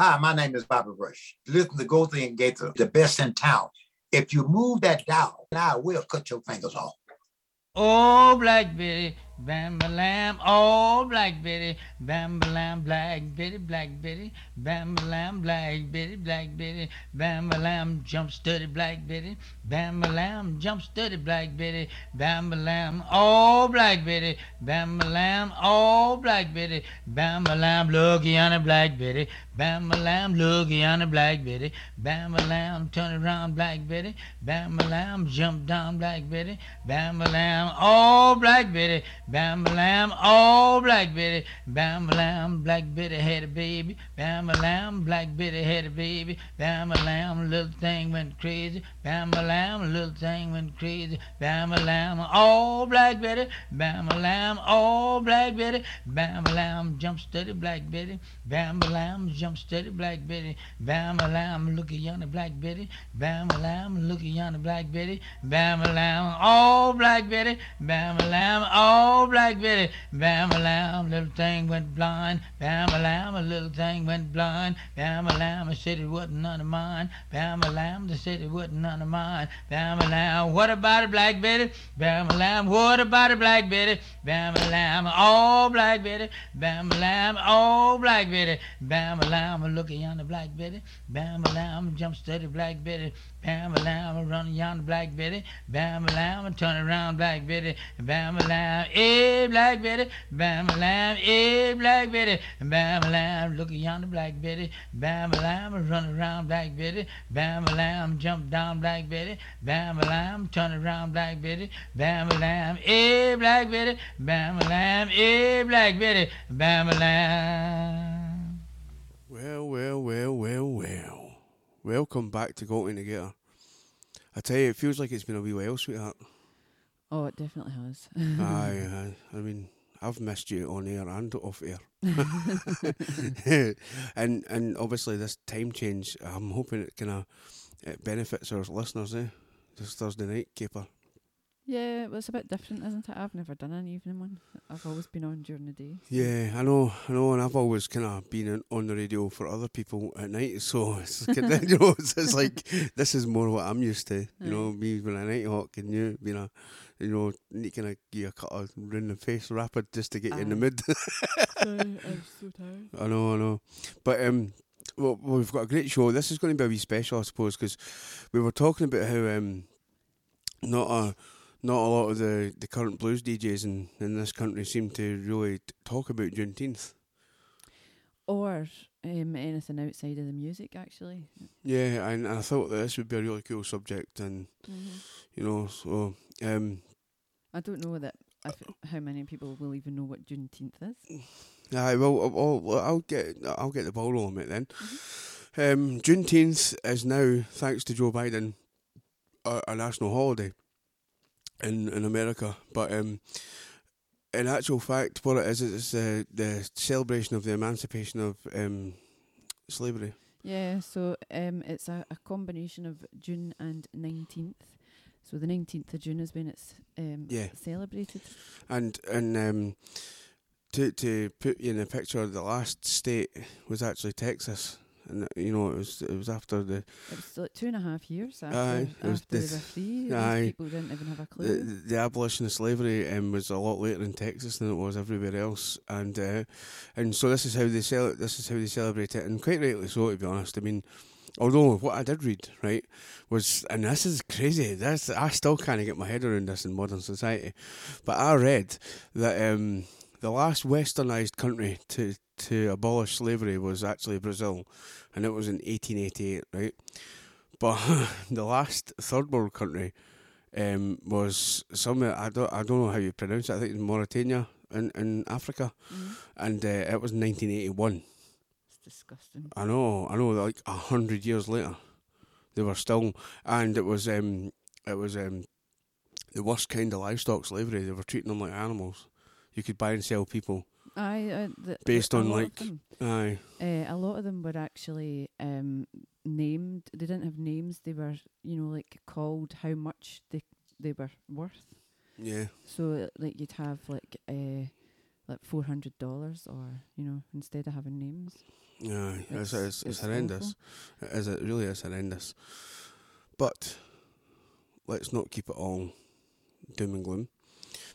Hi, my name is Bobby Rush. Listen to Gotha and Gaither, the best in town. If you move that dial, I will cut your fingers off. Oh, Black Betty, Bam lamb, oh black Betty, bam lamb, black Betty, black Betty, bam lamb, black Betty, black Betty, bam lamb, jump steady, black Betty, bam lamb, jump steady, black Betty, bam lamb, oh black Betty, bam lamb, oh black Betty, bam lamb, looky on the black Betty, bam lamb, looky on the black Betty, bam lamb, turn around, black Betty, bam lamb, jump down, black Betty, bam lamb, oh black Betty. Bam lamb, oh black Betty, bam lamb, black Betty had a baby, bam lamb, black Betty had a baby, bam lamb, little thing went crazy, bam lamb, little thing went crazy, bam lamb, oh black Betty, bam lamb, oh black Betty, bam lamb, jump steady, black Betty, bam lamb, jump steady, black Betty, bam lamb, look at yonder black Betty, bam lamb, look at yonder black Betty, bam lamb, oh black Betty, bam lamb, oh Oh, Black Betty, bam a lamb, little thing went blind. Bam a lamb, a little thing went blind. Bam a lamb, I said it wasn't none of mine. Bam a lamb, they said it wasn't none of mine. Bam a lamb, what about a Black Betty? Bam a lamb, what about a Black Betty? Bam a lamb, oh Black Betty. Bam a lamb, oh Black Betty. Bam a lamb, look at yonder Black Betty. Bam a lamb, jump steady Black Betty. Bam a lamb, run yonder Black Betty. Bam a lamb, turn around Black Betty. Bam a lamb, eh, Black Betty. Bam a lamb, eh, Black Betty. Bam a lamb, look yonder Black Betty. Bam a lamb, run around Black Betty. Bam a lamb, jump down Black Betty. Bam a lamb, turn around Black Betty. Bam a lamb, eh, Black Betty. Bam a lamb, eh, Black Betty. Bam a lamb. Well, well, well, well, well. Welcome back to Got Together. I tell you, it feels like it's been a wee while, sweetheart. Oh, it definitely has. aye, aye. I mean, I've missed you on air and off air. and and obviously this time change, I'm hoping it kind of it benefits our listeners, eh? This Thursday night caper. Yeah, well, it's a bit different, isn't it? I've never done an evening one. I've always been on during the day. Yeah, I know, I know, and I've always kind of been on the radio for other people at night. So it's you know, it's, it's, like this is more what I'm used to. You know, me being a night hawk and you being a, you know, kind you a cut of in the face rapid just to get you in the mood. Sorry, I'm so tired. I know, I know, but um. Well, we've got a great show. This is going to be a wee special, I suppose, because we were talking about how um, not a not a lot of the, the current blues DJs in, in this country seem to really t- talk about Juneteenth. Or um, anything outside of the music, actually. Yeah, and, and I thought that this would be a really cool subject, and mm-hmm. you know, so um, I don't know that how many people will even know what Juneteenth is. Aye, well, I'll, I'll get I'll get the ball on it then. Mm-hmm. Um, Juneteenth is now, thanks to Joe Biden, a, a national holiday in in America, but um, in actual fact, what it is is uh, the celebration of the emancipation of um, slavery. Yeah, so um, it's a, a combination of June and nineteenth. So the nineteenth of June is when it's um, yeah. celebrated. And and um, to to put you in a picture, the last state was actually Texas and you know it was it was after the. It was like two and a half years after, aye, was after they were free. Aye, people didn't even have a clue. The, the abolition of slavery um, was a lot later in Texas than it was everywhere else, and uh, and so this is how they sell This is how they celebrate it, and quite rightly so. To be honest, I mean. Although what I did read, right, was and this is crazy. This I still can't get my head around this in modern society, but I read that um, the last westernized country to to abolish slavery was actually Brazil, and it was in 1888, right? But the last third world country um, was somewhere I don't I don't know how you pronounce it. I think it's Mauritania in in Africa, mm-hmm. and uh, it was 1981. It's disgusting. I know, I know. Like a hundred years later, they were still, and it was um, it was um, the worst kind of livestock slavery. They were treating them like animals. You could buy and sell people Aye, uh, the, based on like them, aye. Uh, a lot of them were actually um, named. They didn't have names. They were, you know, like called how much they they were worth. Yeah. So like you'd have like uh, like four hundred dollars, or you know, instead of having names. Yeah, it's, it's, it's, it's horrendous. It is. It really is horrendous. But let's not keep it all doom and gloom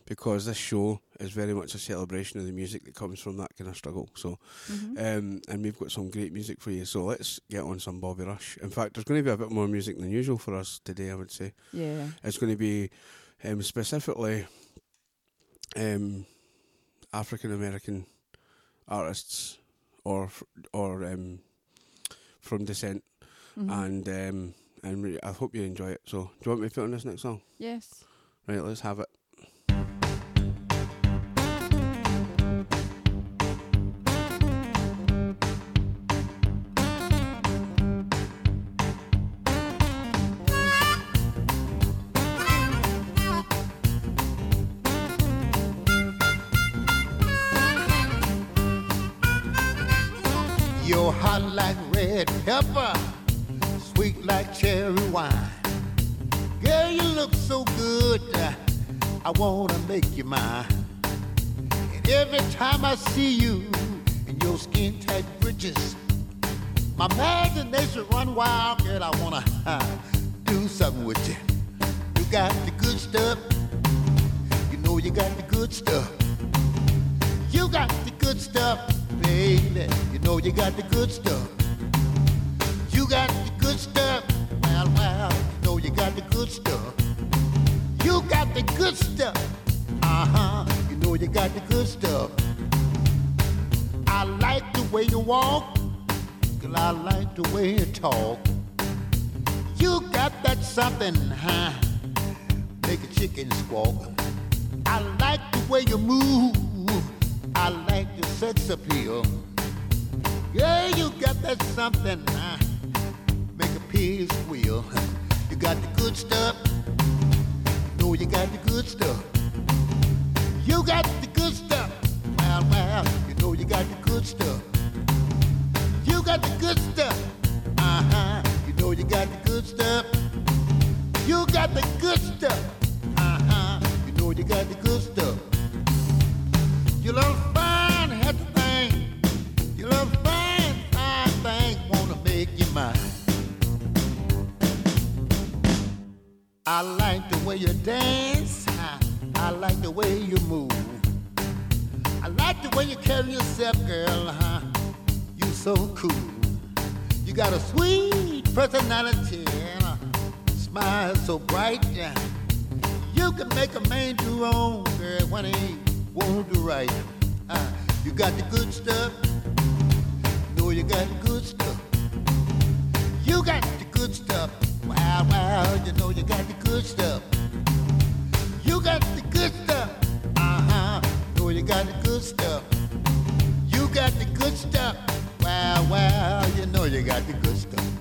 because this show is very much a celebration of the music that comes from that kind of struggle. So, mm-hmm. um, and we've got some great music for you. So let's get on some Bobby Rush. In fact, there's going to be a bit more music than usual for us today. I would say. Yeah. It's going to be um, specifically um, African American artists or or um, from descent, mm-hmm. and um, and I hope you enjoy it. So, do you want me to put on this next song? Yes. Right, let's have it. Wanna make you mine. And every time I see you in your skin tight britches, my imagination run wild, girl. I wanna uh, do something with you. You got the good stuff. You know you got the good stuff. You got the good stuff, baby. You know you got the good stuff. You got the good stuff. Well, well, you know you got the good stuff. You got the good stuff. Uh huh. You know you got the good stuff. I like the way you walk. Girl, I like the way you talk. You got that something, huh? Make a chicken squawk. I like the way you move. I like your sex appeal. Yeah, you got that something, huh? pig's wheel. You got the good stuff. No, you got the good stuff. You got the good stuff. Well, well, you know you got the good stuff. You got the good stuff. Uh huh. You know you got the good stuff. You got the good stuff. Uh huh. You know you got the good stuff. You love way you dance. I like the way you move. I like the way you carry yourself, girl. Huh? You so cool. You got a sweet personality and a smile so bright. You can make a man do wrong, girl, when he won't do right. Uh, you got the good stuff. Know you got the good stuff. You got the good stuff. Wow, wow, you know you got the good stuff. You got the good stuff. Uh-huh. Know you got the good stuff. You got the good stuff. Wow, wow, you know you got the good stuff.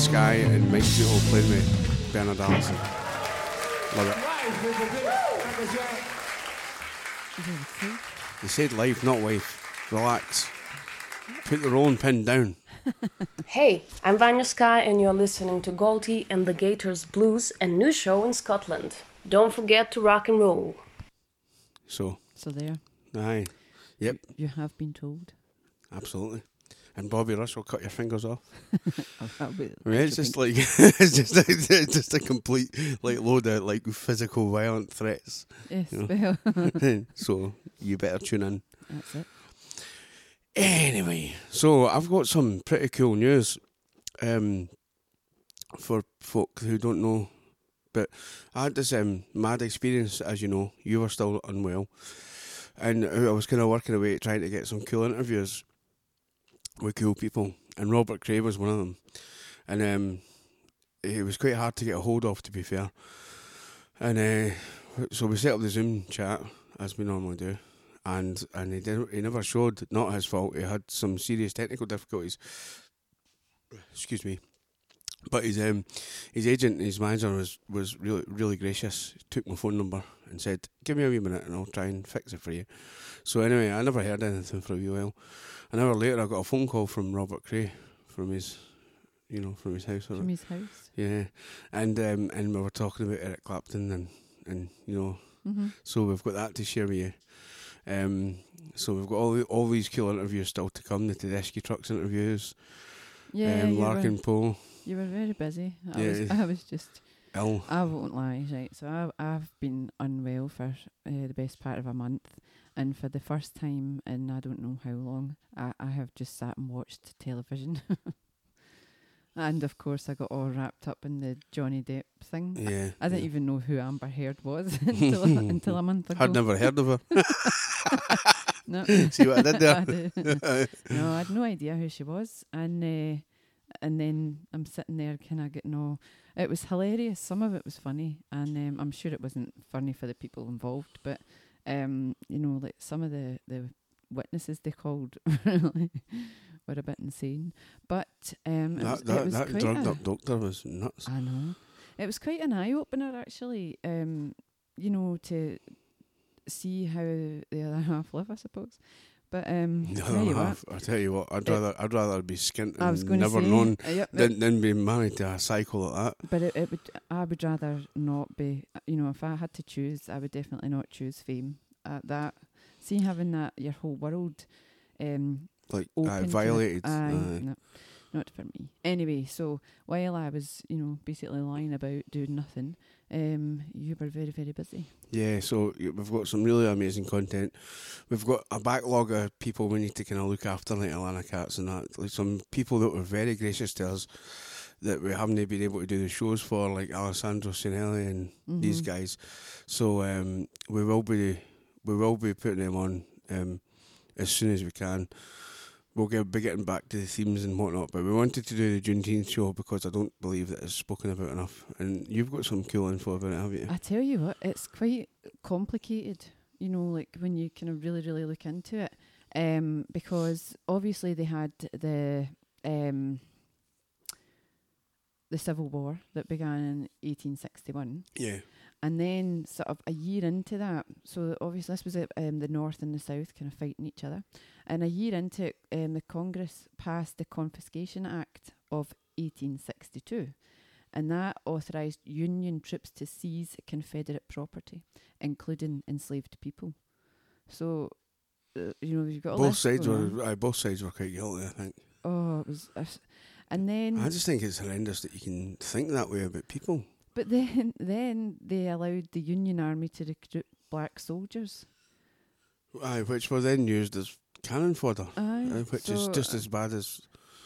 Sky and Mike Zito playing with Bernard Allison. Love it. They said life, not wife. Relax. Put the rolling pin down. hey, I'm Vanja Sky, and you're listening to Goldie and the Gators Blues, a new show in Scotland. Don't forget to rock and roll. So. So there. Aye. Yep. You have been told. Absolutely. And Bobby Rush will cut your fingers off. I mean, it's just like it's just a, it's just a complete like load of like physical violent threats. Yes, you know? well. so you better tune in. That's it. Anyway, so I've got some pretty cool news um, for folk who don't know. But I had this um, mad experience, as you know. You were still unwell, and I was kind of working away trying to get some cool interviews with cool people, and Robert Cray was one of them. And um, it was quite hard to get a hold of, to be fair. And uh, so we set up the Zoom chat as we normally do, and and he did, he never showed. Not his fault. He had some serious technical difficulties. Excuse me. But his um, his agent, his manager was, was really really gracious. He took my phone number and said, "Give me a wee minute, and I'll try and fix it for you." So anyway, I never heard anything for a wee while. An hour later, I got a phone call from Robert Cray from his, you know, from his house. From his house. Yeah, and um, and we were talking about Eric Clapton and and you know, mm-hmm. so we've got that to share with you. Um, so we've got all the, all these cool interviews still to come. The Tedeschi Trucks interviews. Yeah, um, Larkin were, Poe. You were very busy. I yeah, was. I was just. Ill. I won't lie, right? So I, I've been unwell for uh, the best part of a month, and for the first time in I don't know how long, I, I have just sat and watched television. and of course, I got all wrapped up in the Johnny Depp thing. Yeah, I, I didn't yeah. even know who Amber Heard was until until a month ago. I'd never heard of her. no. See what I did there? I no, I had no idea who she was, and uh, and then I'm sitting there, kind of getting all. It was hilarious. Some of it was funny, and um, I'm sure it wasn't funny for the people involved, but um, you know, like some of the the witnesses they called really were a bit insane. But um, that, was, that, that drugged up doctor was nuts. I know. It was quite an eye opener, actually. Um, you know, to see how the other half live, I suppose. But um, the other half, I tell you what, I'd it, rather I'd rather be skint and say, never known uh, yep, than, than be married to a cycle like that. But it, it would I would rather not be. You know, if I had to choose, I would definitely not choose fame. Uh, that see having that your whole world um like uh, violated. Aye, no, not for me. Anyway, so while I was, you know, basically lying about doing nothing, um, you were very, very busy. Yeah, so we've got some really amazing content. We've got a backlog of people we need to kind of look after, like Alana Katz and that. Like some people that were very gracious to us that we haven't been able to do the shows for, like Alessandro Cinelli and mm-hmm. these guys. So um, we will be we will be putting them on um, as soon as we can. We'll get be getting back to the themes and whatnot, but we wanted to do the Juneteenth show because I don't believe that it's spoken about enough. And you've got some cool info about it, have you? I tell you what, it's quite complicated. You know, like when you kind of really, really look into it, um, because obviously they had the um, the Civil War that began in 1861. Yeah. And then, sort of a year into that, so obviously this was um, the North and the South kind of fighting each other. And a year into it, um, the Congress passed the Confiscation Act of 1862. And that authorised Union troops to seize Confederate property, including enslaved people. So, uh, you know, you've got both sides were uh, both sides were quite guilty. I think. Oh, it was, uh, and then I just think it's horrendous that you can think that way about people. But then, then they allowed the Union Army to recruit black soldiers. Aye, which were then used as cannon fodder, Aye, uh, which so, is just as bad as.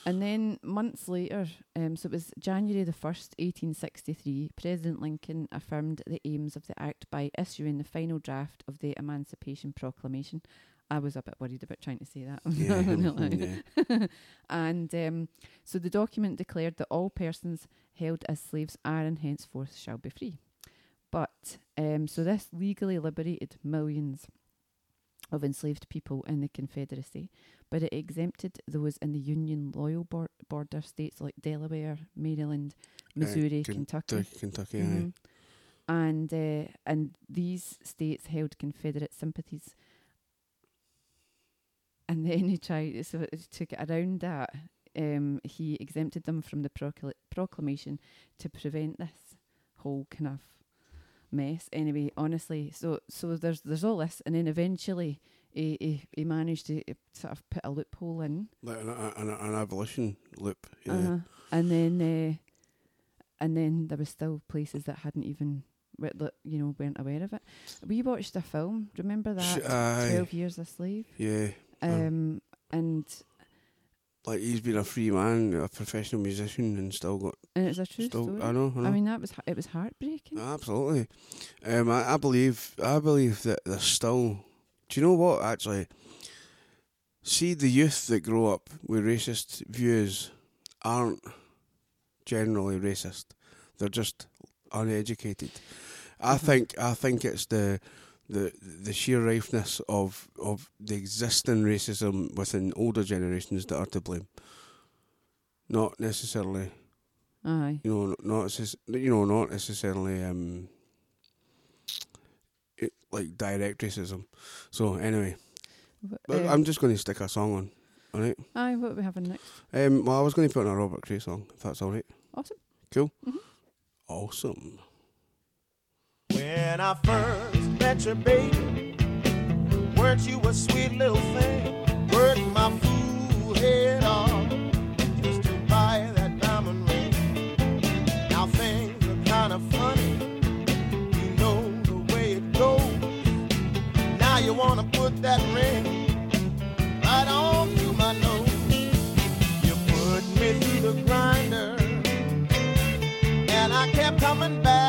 And then months later, um, so it was January the 1st, 1863, President Lincoln affirmed the aims of the Act by issuing the final draft of the Emancipation Proclamation. I was a bit worried about trying to say that. Yeah, yeah. and um, so the document declared that all persons held as slaves are and henceforth shall be free. But um, so this legally liberated millions of enslaved people in the Confederacy, but it exempted those in the Union loyal bor- border states like Delaware, Maryland, Missouri, Kentucky. Kentucky, Kentucky. Mhm. And uh, and these states held Confederate sympathies. And then he tried so to get around that. Um, he exempted them from the procl- proclamation to prevent this whole kind of mess. Anyway, honestly, so so there's there's all this, and then eventually he he, he managed to uh, sort of put a loophole in, Like an, an, an abolition loop. Yeah. uh-huh. and then uh, and then there was still places that hadn't even that you know weren't aware of it. We watched a film. Remember that aye, Twelve Years a Slave? yeah. Um, and Like he's been a free man, a professional musician, and still got and it's a true still. story. I know. I know. I mean, that was ha- it was heartbreaking. Absolutely. Um, I, I believe I believe that there's still. Do you know what? Actually, see the youth that grow up with racist views aren't generally racist. They're just uneducated. I Mhm. think I think it's the the the sheer rifeness of of the existing racism within older generations that are to blame. Not necessarily Aye. you know, not necess- you know, not necessarily um, it, like direct racism. So anyway, Wh- but um, I'm just going to stick a song on. All right. aye, what are we having next? Um, well, I was going to put on a Robert Cray song, if that's all right. Awesome. Cool. Mhm. Awesome. When I first met you, baby, weren't you a sweet little thing? Worked my fool head off just to buy that diamond ring. Now things are kind of funny, you know the way it goes. Now you wanna put that ring right on through my nose. You put me through the grinder, and I kept coming back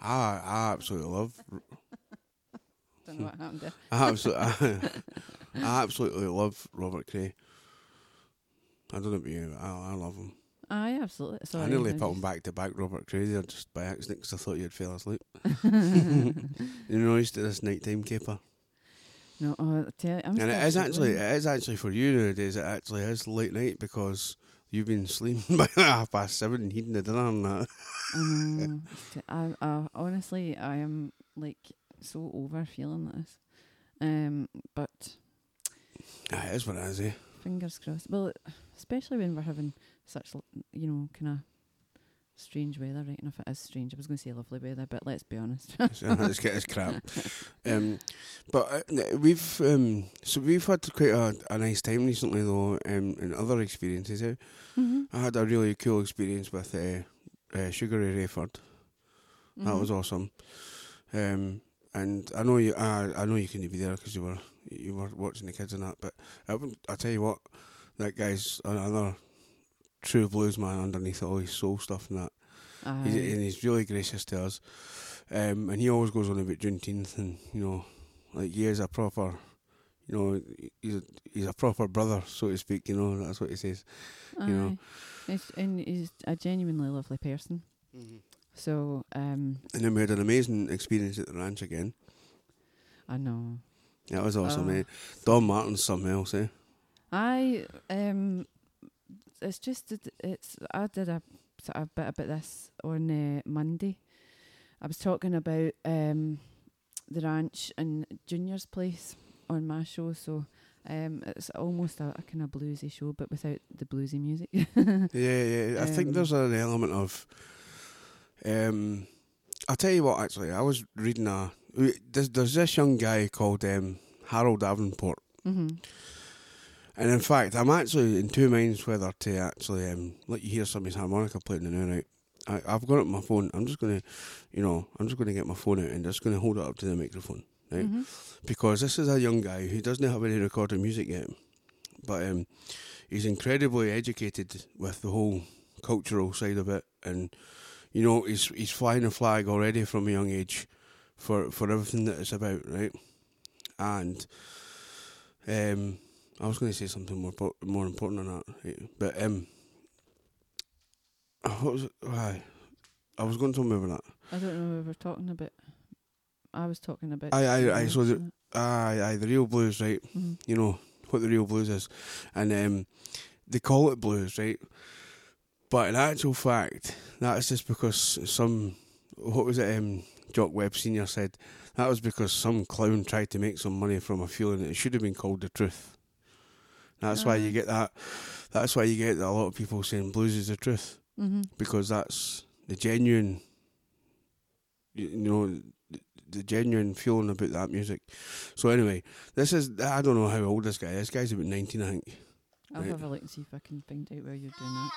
I, I absolutely love. Don't know what happened there. I absolutely, I, absolutely love Robert Cray. I don't know about you, but I, I love him. Aye, absolutely. Sorry, I nearly I put him back to back Robert Cray there just by accident because I thought you'd fell asleep. you know, used to this nighttime caper. No, oh, I tell you, I'm and it is actually it is actually for you nowadays. It actually is late night because you've been sleeping by half past seven, heating the dinner and that. T- I, I honestly, I am like so over feeling this. Um, but Ah, it is what it is. Eh? fingers crossed. Well, especially when we're having such, you know, kind of strange weather, right? And if it is strange, I was going to say lovely weather, but let's be honest. It's, uh, it's, crap. Um, but uh, we've um, so we've had quite a, a nice time recently though, um, in other experiences. Eh? mm-hmm. I had a really cool experience with uh, uh, Sugaray Rayford. That Mm-hmm. was awesome. Um, and I know you. I, I know you couldn't be there because you were you were watching the kids and that. But I, wouldn't- I tell you what, that guy's another true blues man underneath all his soul stuff and that. He's, and he's really gracious to us. Um, and he always goes on about Juneteenth and you know, like he is a proper, you know, he's a, he's a proper brother, so to speak. You know, that's what he says. you know. He's, and he's a genuinely lovely person. So, um, And then we had an amazing experience at the ranch again. I know. That was awesome, Oh. eh? Don Martin's something else, eh? I um, it's just it's. I did a sort of bit about this on uh, Monday. I was talking about um, the ranch and Junior's place on my show, so um, it's almost a, a kind of bluesy show, but without the bluesy music. Yeah, yeah. I think Um, there's an element of. Um, I'll tell you what. Actually, I was reading a. There's, there's this young guy called um, Harold Davenport, hmm and in fact, I'm actually in two minds whether to actually um, let you hear somebody's harmonica playing the now. Right, I, I've got it on my phone. I'm just gonna, you know, I'm just gonna get my phone out and just gonna hold it up to the microphone, right? hmm because this is a young guy who doesn't have any recorded music yet, but um, he's incredibly educated with the whole cultural side of it, and you know he's he's flying a flag already from a young age for for everything that it's about, right? And um, I was going to say something more more important than that, right? but um, what was it? Why? I was going to about that. I don't know. What we were talking about. I was talking about. Aye, aye, so the- Aye, aye, the real blues, right? mhm. you know what the real blues is, and um, they call it blues, right? But in actual fact, that's just because some what was it? Um, Jock Webb Senior said that was because some clown tried to make some money from a feeling that it should have been called the truth. That's why you get that. That's why you get a lot of people saying blues is the truth Mhm. because that's the genuine. You you know. The- genuine feeling about that music. So anyway, this is I don't know how old this guy is. This guy's about nineteen, I think. I'll Right. have a look and see if I can find out where you're doing that.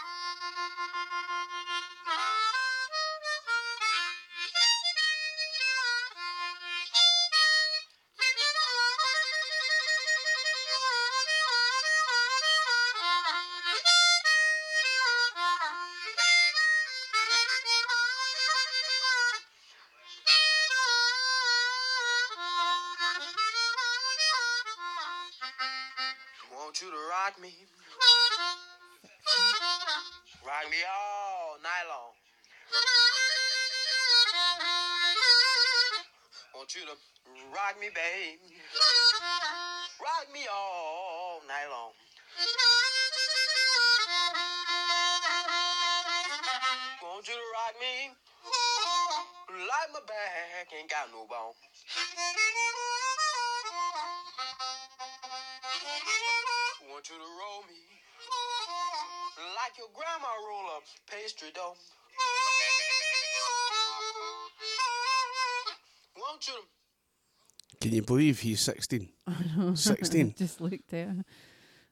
Pastry dough. Want you Can you believe he's sixteen? I know. 16. Just looked there.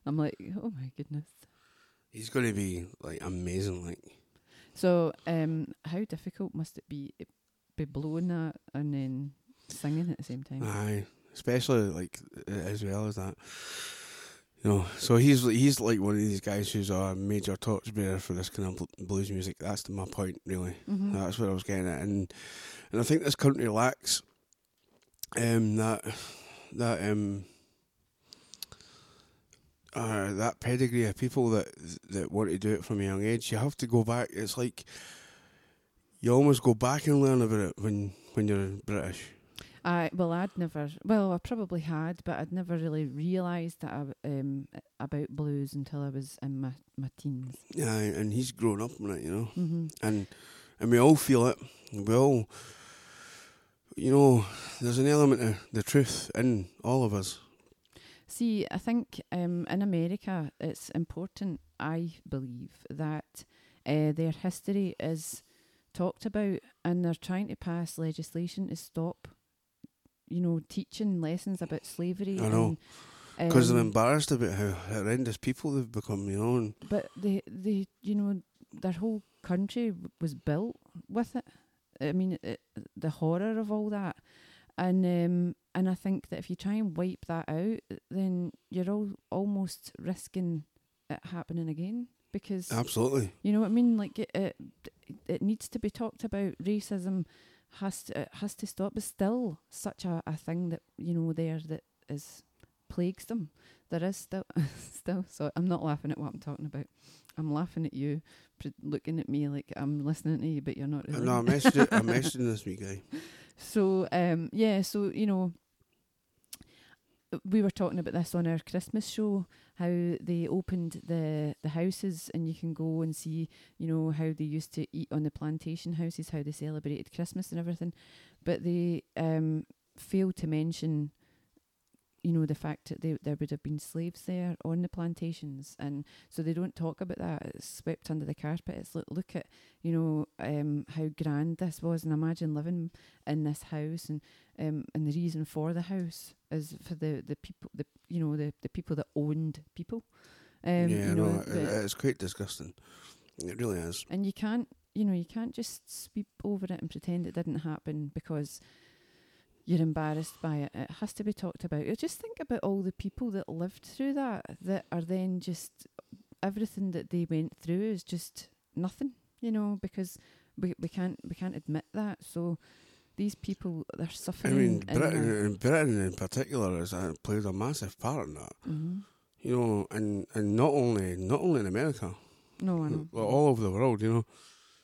I'm like, oh my goodness. He's going to be like amazing. Like So, um, how difficult must it be be blowing that and then singing at the same time? aye, especially like as well as that. You know, so he's he's like one of these guys who's a major torchbearer for this kind of blues music. That's my point, really. Mhm. That's what I was getting at, and and I think this country lacks um, that that um, uh, that pedigree of people that that want to do it from a young age. You have to go back. It's like you almost go back and learn about it when when you're British. I well, I'd never. Well, I probably had, but I'd never really realised that I, um, about blues until I was in my my teens. Yeah, and he's grown up in it, you know, Mm-hmm. and and we all feel it. We all, you know, there's an element of the truth in all of us. See, I think um, in America, it's important. I believe that uh, their history is talked about, and they're trying to pass legislation to stop. You know, teaching lessons about slavery. I know. and, Because they're um, embarrassed about how horrendous people they've become, you know. But they they you know their whole country was built with it i mean it, the horror of all that and um and i think that if you try and wipe that out then you're all almost risking it happening again because absolutely, you know what i mean like it it, it needs to be talked about racism has to it has to stop but still such a, a thing that you know there that is plagues them there is still still so i'm not laughing at what i'm talking about i'm laughing at you pre- looking at me like i'm listening to you but you're not really. no, I'm messaging, I'm messaging this wee guy. so um yeah so you know we were talking about this on our christmas show how they opened the the houses and you can go and see you know how they used to eat on the plantation houses how they celebrated christmas and everything. But they um failed to mention you know the fact that they, there would have been slaves there on the plantations and so they don't talk about that it's swept under the carpet it's look, look at you know um how grand this was and imagine living in this house and um and the reason for the house is for the the people the you know the the people that owned people um yeah, you know no, it, it's quite disgusting. It really is. and you can't you know you can't just sweep over it and pretend it didn't happen because you're embarrassed by it it has to be talked about You just think about all the people that lived through that that are then just everything that they went through is just nothing you know because we, we can't we can't admit that so these people they're suffering. I mean, Britain, in Britain in particular, has uh, played a massive part in that. Mhm. You know, and, and not only not only in America, no I know all over the world. You know,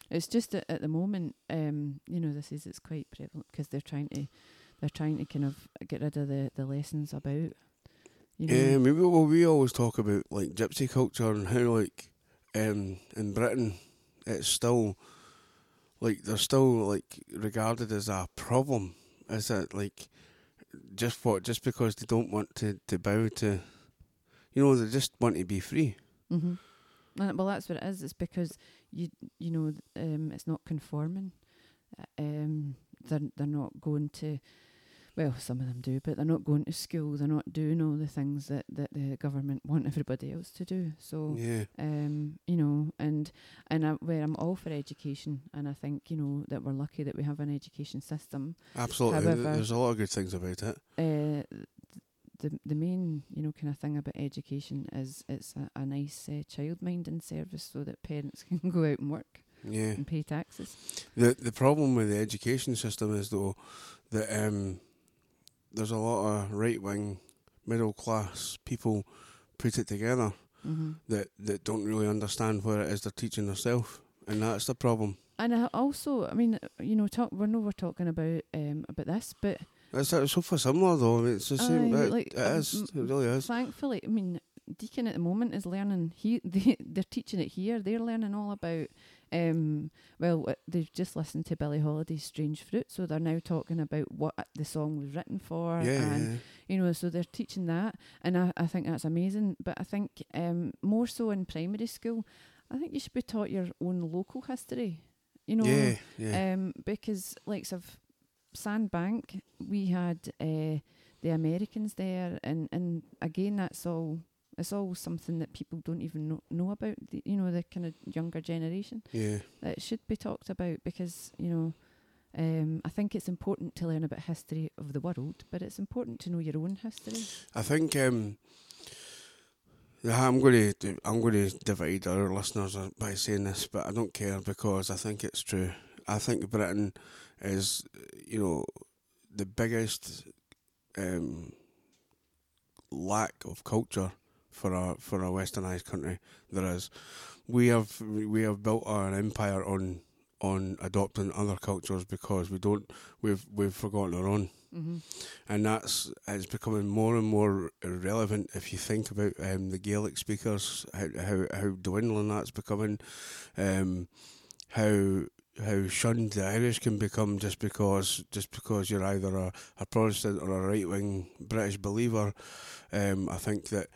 It's just that at the moment, um, you know, this is it's quite prevalent because they're trying to they're trying to kind of get rid of the, the lessons about, you know, Yeah, maybe well, we always talk about like gypsy culture and how like um, in Britain it's still like they're still like regarded as a problem. Is it like just what just because they don't want to, to bow to, you know, they just want to be free. hmm And, well, that's what it is. It's because you you know um, it's not conforming. Uh, Um, they're they're not going to. Well, some of them do, but they're not going to school. They're not doing all the things that, that the government want everybody else to do. So, Yeah, um, you know, and and I, where I'm all for education, and I think you know that we're lucky that we have an education system. absolutely. However- There's a lot of good things about it. Uh, the the main you know kind of thing about education is it's a, a nice uh, child minding service so that parents can go out and work Yeah. and pay taxes. The the problem with the education system is though that um, there's a lot of right wing, middle class people put it together hmm that, that don't really understand where it is they're teaching themselves, and that's the problem. And I also, I mean, you know, talk. We know we're talking about um about this, but It's, it's so for similar though. I mean, it's the same. Aye, it, like, it um. It really is. thankfully, I mean, Deacon at the moment is learning. He they they're teaching it here. They're learning all about. Um, well, they've just listened to Billie Holiday's "Strange Fruit," so they're now talking about what the song was written for. Yeah, and yeah. you know, so they're teaching that, and I, I think that's amazing. But I think um, more so in primary school, I think you should be taught your own local history. You know, yeah, yeah. um, because like of Sandbank, we had uh, the Americans there, and and again, that's all. It's all something that people don't even know, know about. The, you know, the kind of younger generation yeah. that should be talked about because you know. Um, I think it's important to learn about history of the world, but it's important to know your own history. I think um, I'm going to I'm going to divide our listeners by saying this, but I don't care because I think it's true. I think Britain is you know the biggest um, lack of culture for a for a westernized country there is. We have we have built our empire on on adopting other cultures because we don't we've we've forgotten our own hmm and that's it's becoming more and more irrelevant if you think about um, the Gaelic speakers, how, how how dwindling that's becoming, um, how how shunned the Irish can become just because just because you're either a, a Protestant or a right wing British believer. Um, I think that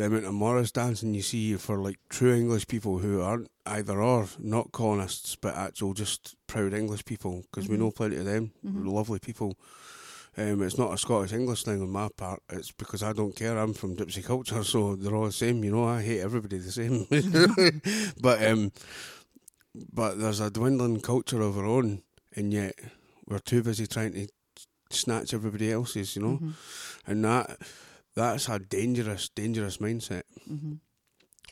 the amount of Morris dancing you see for like true English people who aren't either or not colonists but actual just proud English people because we Mhm. know plenty of them, Mhm. lovely people. Um, it's not a Scottish English thing on my part. It's because I don't care. I'm from Gypsy culture, so they're all the same. You know, I hate everybody the same. but um, but there's a dwindling culture of our own, and yet we're too busy trying to snatch everybody else's. You know, Mhm. and that that's a dangerous, dangerous mindset. Mhm.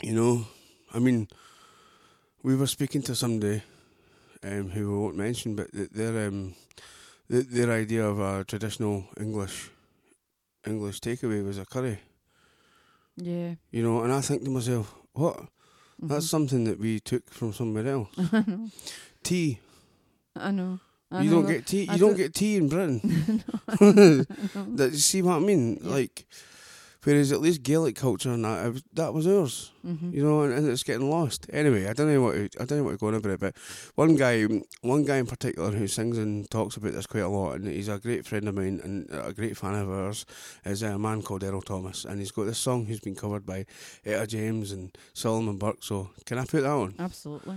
You know, I mean, we were speaking to somebody um, who we won't mention, but th- their um, th- their idea of a traditional English English takeaway was a curry. Yeah. You know, and I think to myself, what? That's Mhm. something that we took from somewhere else. I know. Tea. I know. I you don't get tea. I You don't don't- get tea in Britain. That, you see what I mean? Yeah. Like, whereas at least Gaelic culture and that, was, that was ours. Mhm. you know, and, and it's getting lost. Anyway, I don't know what to, I don't know what to go on about it, but one guy, one guy in particular who sings and talks about this quite a lot, and he's a great friend of mine and a great fan of ours, is a man called Errol Thomas, and he's got this song who's been covered by Etta James and Solomon Burke. So can I put that on? Absolutely.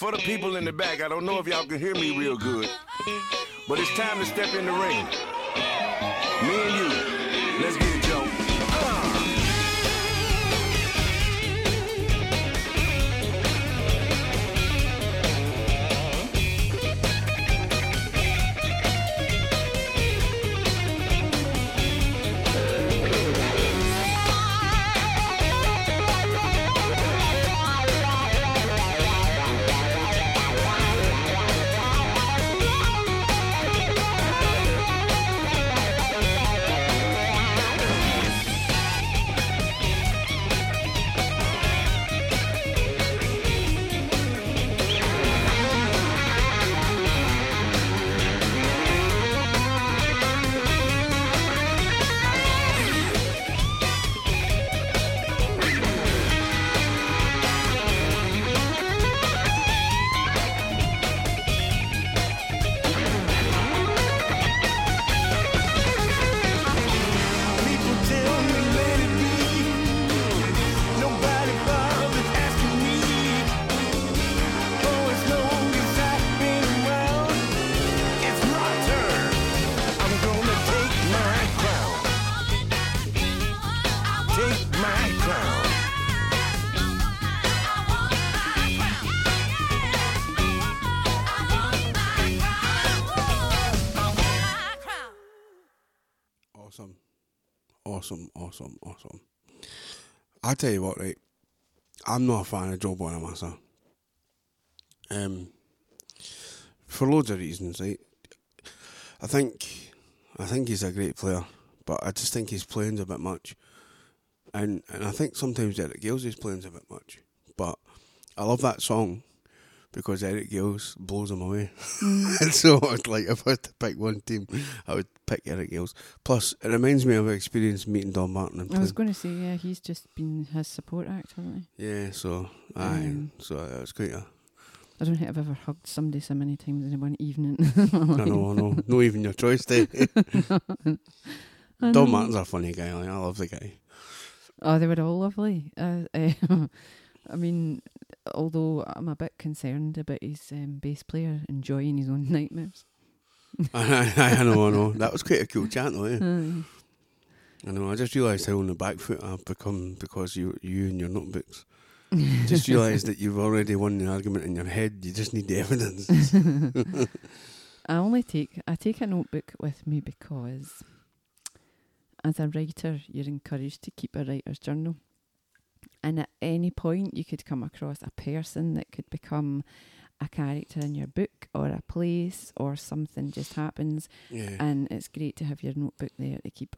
for the people in the back, I don't know if y'all can hear me real good, but it's time to step in the ring. Me and you, let's get awesome, awesome. I tell you what, right? I'm not a fan of Joe Bonamassa. Um, for loads of reasons, right? I think, I think he's a great player, but I just think his playing's a bit much, and and I think sometimes Eric Gales' playing a bit much. But I love that song because Eric Gales blows him away. Mm. And so, like, if I had to pick one team, I would pick Eric Gales. Plus, it reminds me of an experience meeting Dom Martin I was going to say, yeah, he's just been his support act, hasn't he? Yeah, so aye, Um, so it was great. uh, I don't think I've ever hugged somebody so many times in one evening. I know, I know. No, even your choice, day. Know. Dom Martin's a funny guy. Like, I love the guy. Oh, they were all lovely. Uh, eh, I mean, although I'm a bit concerned about his um, bass player enjoying his own nightmares. I, know, I know. That was quite a cool chat, though. Eh? Aye. I know. I just realised how on the back foot I've become because you, you and your notebooks. just realised that you've already won the argument in your head. You just need the evidence. I only take I take a notebook with me because as a writer you're encouraged to keep a writer's journal. And at any point you could come across a person that could become a character in your book or a place or something just happens yeah. and it's great to have your notebook there to keep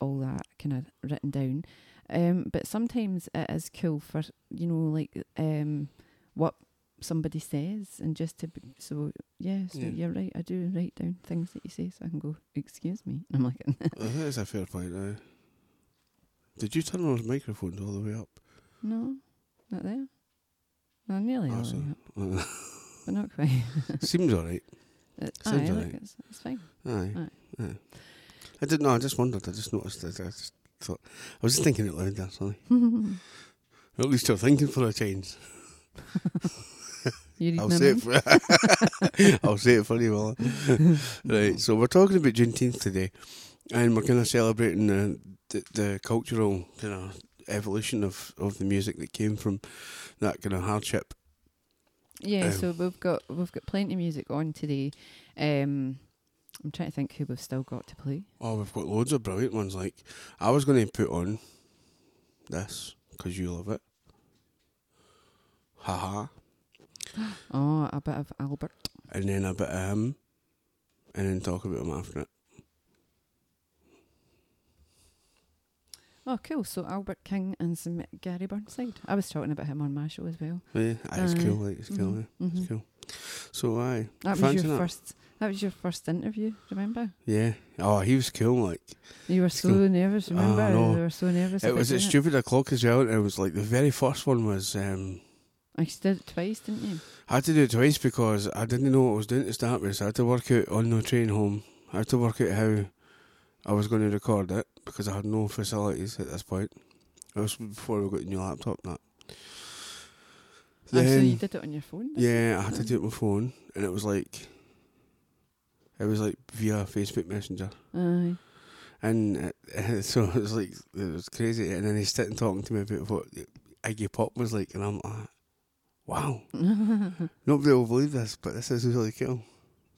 all that kind of written down. Um, but sometimes it is cool for you know like um, what somebody says and just to be, so yeah. So Yeah. you're right. I do write down things that you say so I can go. Excuse me. I'm like, that is a fair point. Uh, did you turn on those microphones all the way up? no, not there. No, nearly all the way up, but not quite. seems alright. It, uh, aye, Sounds look, alright. it's, it's fine. Aye. Aye. Aye. I didn't know. I just wondered. I just noticed that. I just thought. I was just thinking it loud there. Sorry. At least you're thinking for a change. I'll say it. For, I'll say it for you, Will. right. So we're talking about Juneteenth today, and we're kind of celebrating the, the the cultural kind of evolution of of the music that came from that kind of hardship. Yeah, Um, so we've got we've got plenty of music on today. Um, I'm trying to think who we've still got to play. Oh, we've got loads of brilliant ones. Like I was going to put on this because you love it. Haha. Oh, a bit of Albert. and then a bit of him, and then talk about him after it. Oh, cool. So Albert King and some Gary Burnside. I was talking about him on my show as well. Yeah, aye, it's Aye. cool. Like it's cool. Mhm, Yeah. mhm. It's cool. So aye, That was your that? first. That was your first interview. Remember? yeah. Oh, he was cool. Like You were so cool. nervous. Remember? I know. You were so nervous. it was at stupid o'clock as well. And it was like the very first one was. um I did it twice, didn't you? I had to do it twice because I didn't know what I was doing to start with. So I had to work out on the train home. I had to work out how I was going to record it because I had no facilities at this point. It was before we got a new laptop. and That. Ah, so you did it on your phone. Yeah, I had to do it on my phone, and it was like, it was like via Facebook Messenger, Aye. and uh, so it was like it was crazy. And then he's sitting talking to me about what Iggy Pop was like, and I'm like, wow, nobody will believe this, but this is really cool.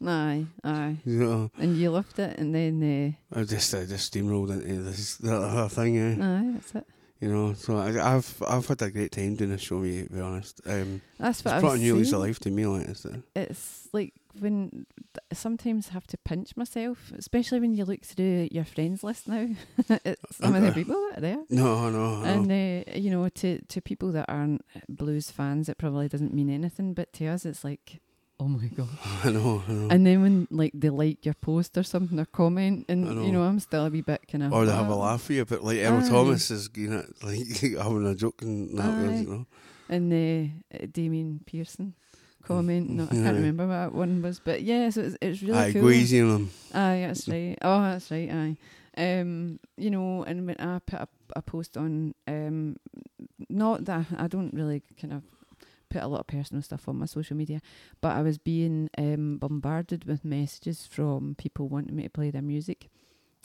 Aye, aye. You know, And you loved it, and then I just I just steamrolled into this that other thing, uh, yeah. aye, that's it. You know, so I, I've I've had a great time doing this show. Me, to be honest, um, That's it's what I brought a new lease of life to me. Like uh, it's like when sometimes I have to pinch myself, especially when you look through your friends list now. it's some of the people that are there. no, no, no. And uh, you know, to to people that aren't blues fans, it probably doesn't mean anything. But to us, it's like, oh my god! I know, I know. And then when like they like your post or something or comment, and know. you know, I'm still a wee bit kind of. Or they have a laugh for you, but like Aye. Thomas is, you know, like having a joke and that, was, you know. And uh, uh, Damien Pearson comment. No, I can't remember what that one was, but yeah, so it's it's really Aye, cool. go easy on them. Aye, that's right. Oh, that's right. Aye. Um, you know, and when I put a, a post on, um, not that I don't really kind of put a lot of personal stuff on my social media, but I was being um bombarded with messages from people wanting me to play their music.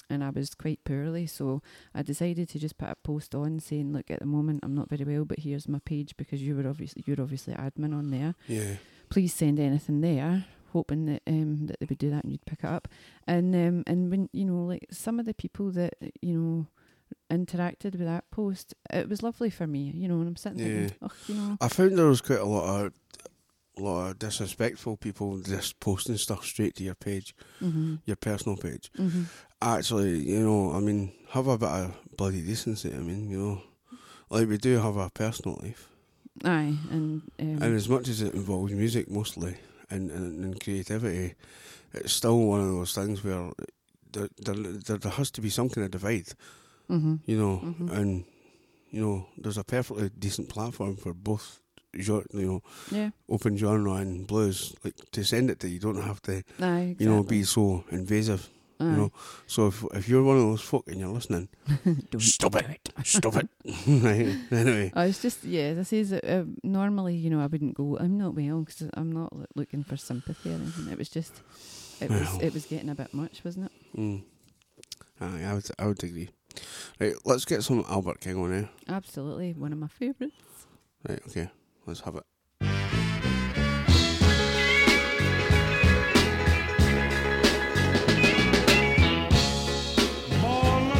And I was quite poorly, so I decided to just put a post on saying, "Look, at the moment I'm not very well, but here's my page because you were obviously you're obviously admin on there Yeah. please send anything there, hoping that um that they would do that and you'd pick it up. And um and when you know like some of the people that you know interacted with that post, it was lovely for me. You know, and I'm sitting Yeah. thinking, oh, you know, I found there was quite a lot of a lot of disrespectful people just posting stuff straight to your page, Mm-hmm. your personal page. Mm-hmm. Actually, you know, I mean, have a bit of bloody decency. I mean, you know, like we do have a personal life, Aye, and um, and as much as it involves music mostly and, and, and creativity, it's still one of those things where there, there, there, there has to be some kind of divide, mm-hmm. you know, Mhm. and you know, there's a perfectly decent platform for both, gen- you know, yeah, open genre and blues. Like to send it to you, don't have to, exactly. you know, be so invasive. aye. You know, so if if you're one of those folk and you're listening, Don't stop do it, stop it. right. Anyway, I was just yeah. This is uh, normally you know I wouldn't go. I'm not well because I'm not looking for sympathy or anything. It was just, it was it was getting a bit much, wasn't it? mm. Aye, I would I would agree. Right, let's get some Albert King on here. Absolutely, one of my favourites. Right, okay, let's have it. Born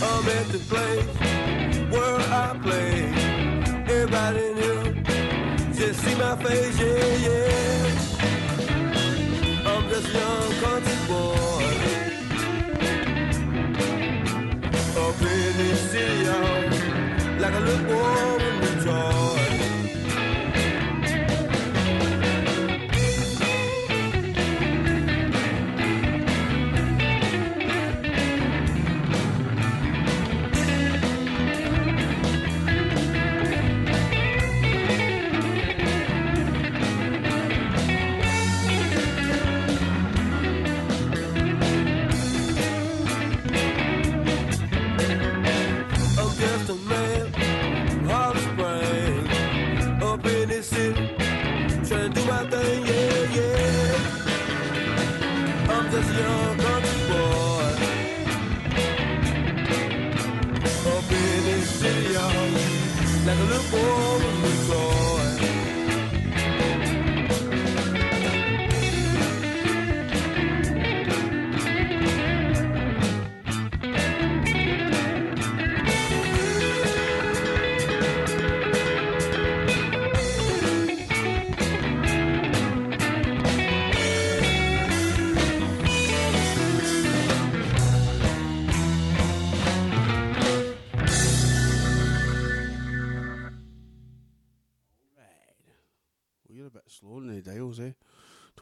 I'm at the place where I play, everybody. Just see my face, yeah, yeah. I'm just young country boy. In city, like a little boy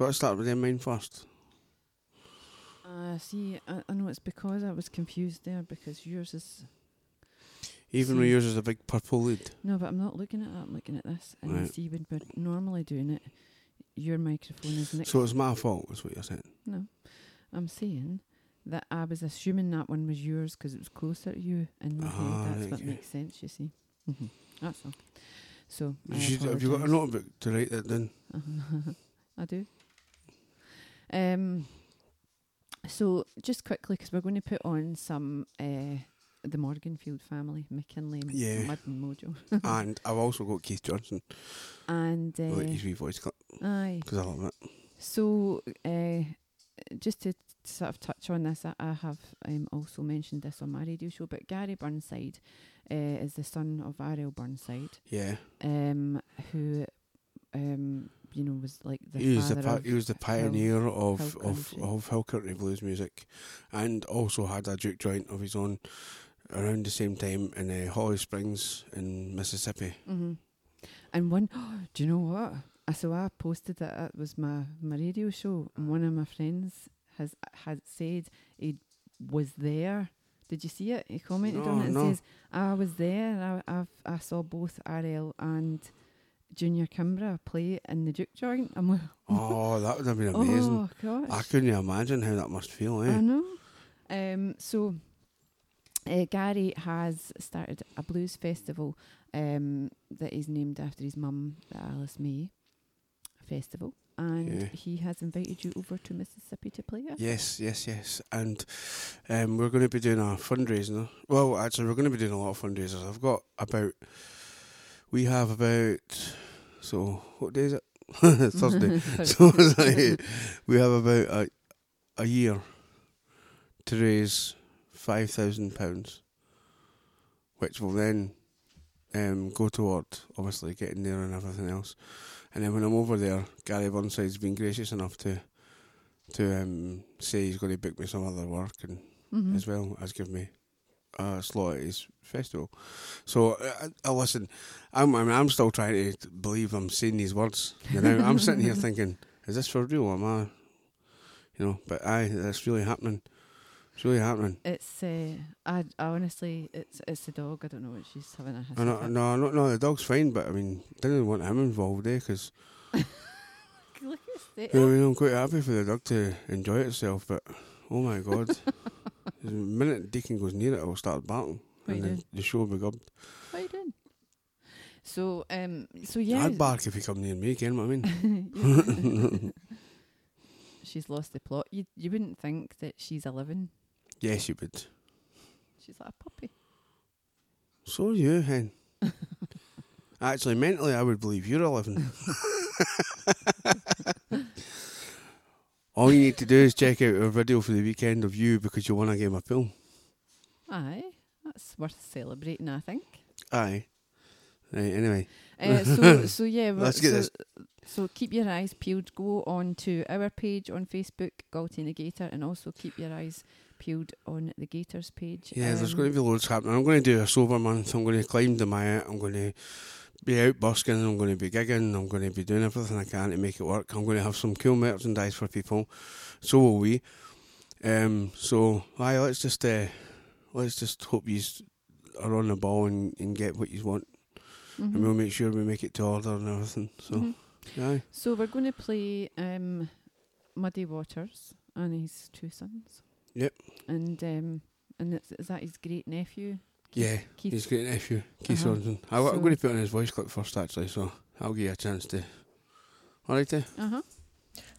You to start with them mine first? Uh, see, I, I know it's because I was confused there because yours is Even though See. yours is a big purple lid. no, but I'm not looking at that. I'm looking at this, and you Right. see when we're normally doing it, your microphone is next. So it's my fault, is what you're saying. no, I'm saying that I was assuming that one was yours because it was closer to you in my Ah. That's what makes sense. You see, hmm that's all. So You should, have you got a notebook to write that down? I do. Um. So just quickly, because we're going to put on some uh, the Morganfield family, McKinley, Yeah. Mud and Mojo, and I've also got Keith Johnson, and uh, his wee voice clip, aye. because I love it. So uh, just to sort of touch on this, I, I have um, also mentioned this on my radio show, but Gary Burnside uh, is the son of R.L. Burnside, Yeah. um, who. Um, you know, was like the he was the father pi- of he was the Hill- pioneer of Hill of of Hill Country blues music, and also had a juke joint of his own around the same time in uh, Holly Springs in Mississippi. hmm And one, do you know what? I so I posted that it was my my radio show, and one of my friends has had said he was there. Did you see it? He commented on it and no. says, "I was there. I I've, I saw both R.L. and Junior Kimbrough play in the juke joint." I'm like, Oh, that would have been amazing. Oh gosh, I couldn't imagine how that must feel, I eh? know. Um, so uh, Gary has started a blues festival um, that is named after his mum, the Alice May Festival, and Yeah. he has invited you over to Mississippi to play it. Yes, yes, yes. And um, we're going to be doing a fundraiser. Well, actually, we're going to be doing a lot of fundraisers. I've got about, we have about, so what day is it? Thursday. so like, we have about a, a year to raise five thousand pounds, which will then um, go toward obviously getting there and everything else. And then when I'm over there, Gary Burnside's been gracious enough to to um, say he's going to book me some other work and Mhm. as well as give me a slot at his festival. So, uh, uh, listen, I'm, I mean, I'm still trying to believe I'm saying these words. You know, I'm sitting here thinking, is this for real? Am I, you know? But aye, that's really happening. It's really happening. It's uh, I, I honestly, it's it's the dog. I don't know what she's having a I know, no, no, no, the dog's fine, but I mean, didn't want him involved, eh? Because Look at state. I mean, I'm quite happy for the dog to enjoy itself, but oh my god, the minute Deacon goes near it, I'll start barking, What and then the show will be gubbed. What are you doing? So um, so yeah. I'd bark if he come near me, again. What I mean? She's lost the plot. You you wouldn't think that she's eleven. yes, you would. She's like a puppy. So are you, hen. Actually, mentally, I would believe you're 11. All you need to do is check out our video for the weekend of you because you won a game of pool. Aye, that's worth celebrating. I think. Aye. Right, anyway. Uh, so so yeah. Let's get so, this. So keep your eyes peeled. Go on to our page on Facebook, Gaulty Gator, and also keep your eyes peeled on the Gators page. Yeah, there's Um, going to be loads happening. I'm going to do a sober month. I'm going to climb the Maya. I'm going to be out busking. I'm going to be gigging. I'm going to be doing everything I can to make it work. I'm going to have some cool merchandise for people. So will we. Um, so, aye, let's just uh, let's just hope you are on the ball and, and get what you want, mhm. and we'll make sure we make it to order and everything. So, Mhm. aye, So we're going to play um, Muddy Waters and his two sons. Yep. And um, and is that his great nephew? Yeah, Keith. he's great nephew, Keith Uh-huh. Johnson. I, I'm So- going to put on his voice clip first, actually. So I'll give you a chance to. All right, eh? Uh huh.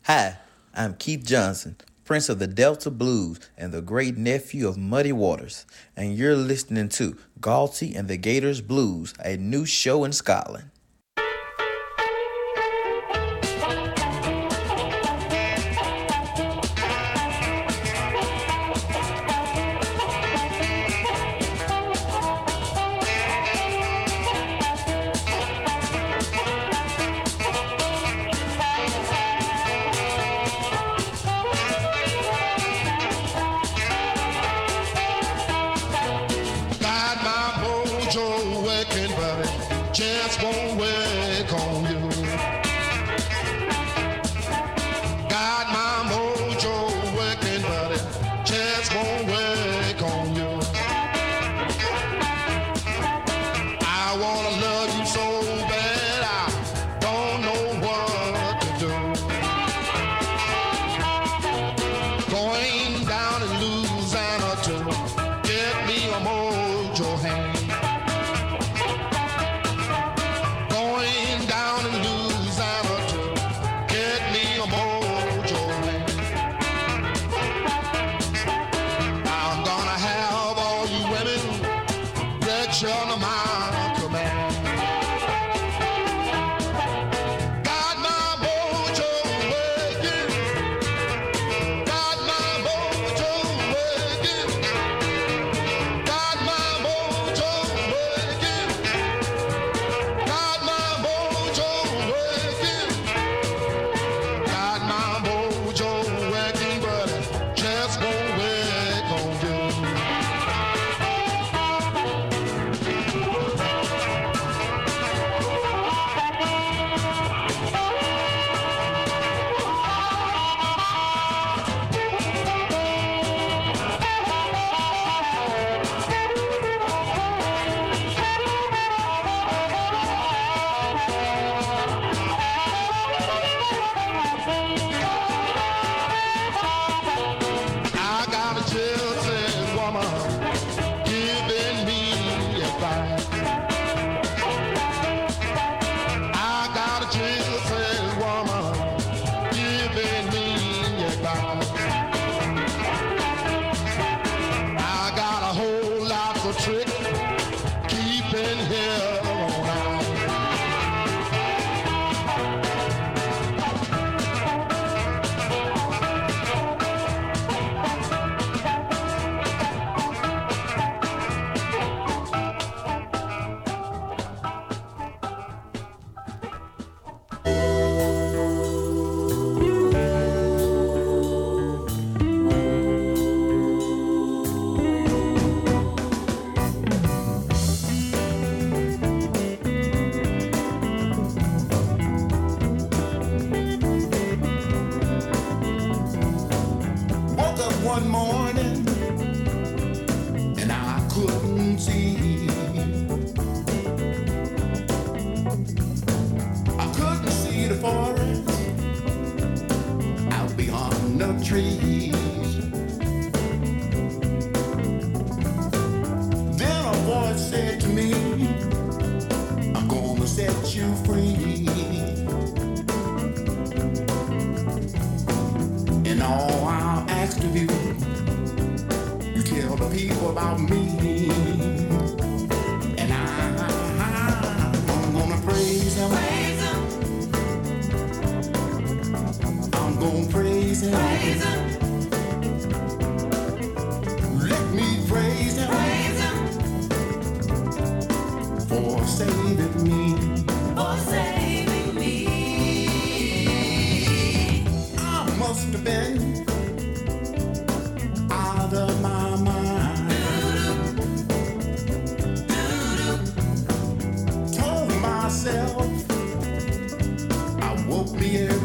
Hi, I'm Keith Johnson, Prince of the Delta Blues and the great nephew of Muddy Waters. And you're listening to Gaulty and the Gators Blues, a new show in Scotland. I woke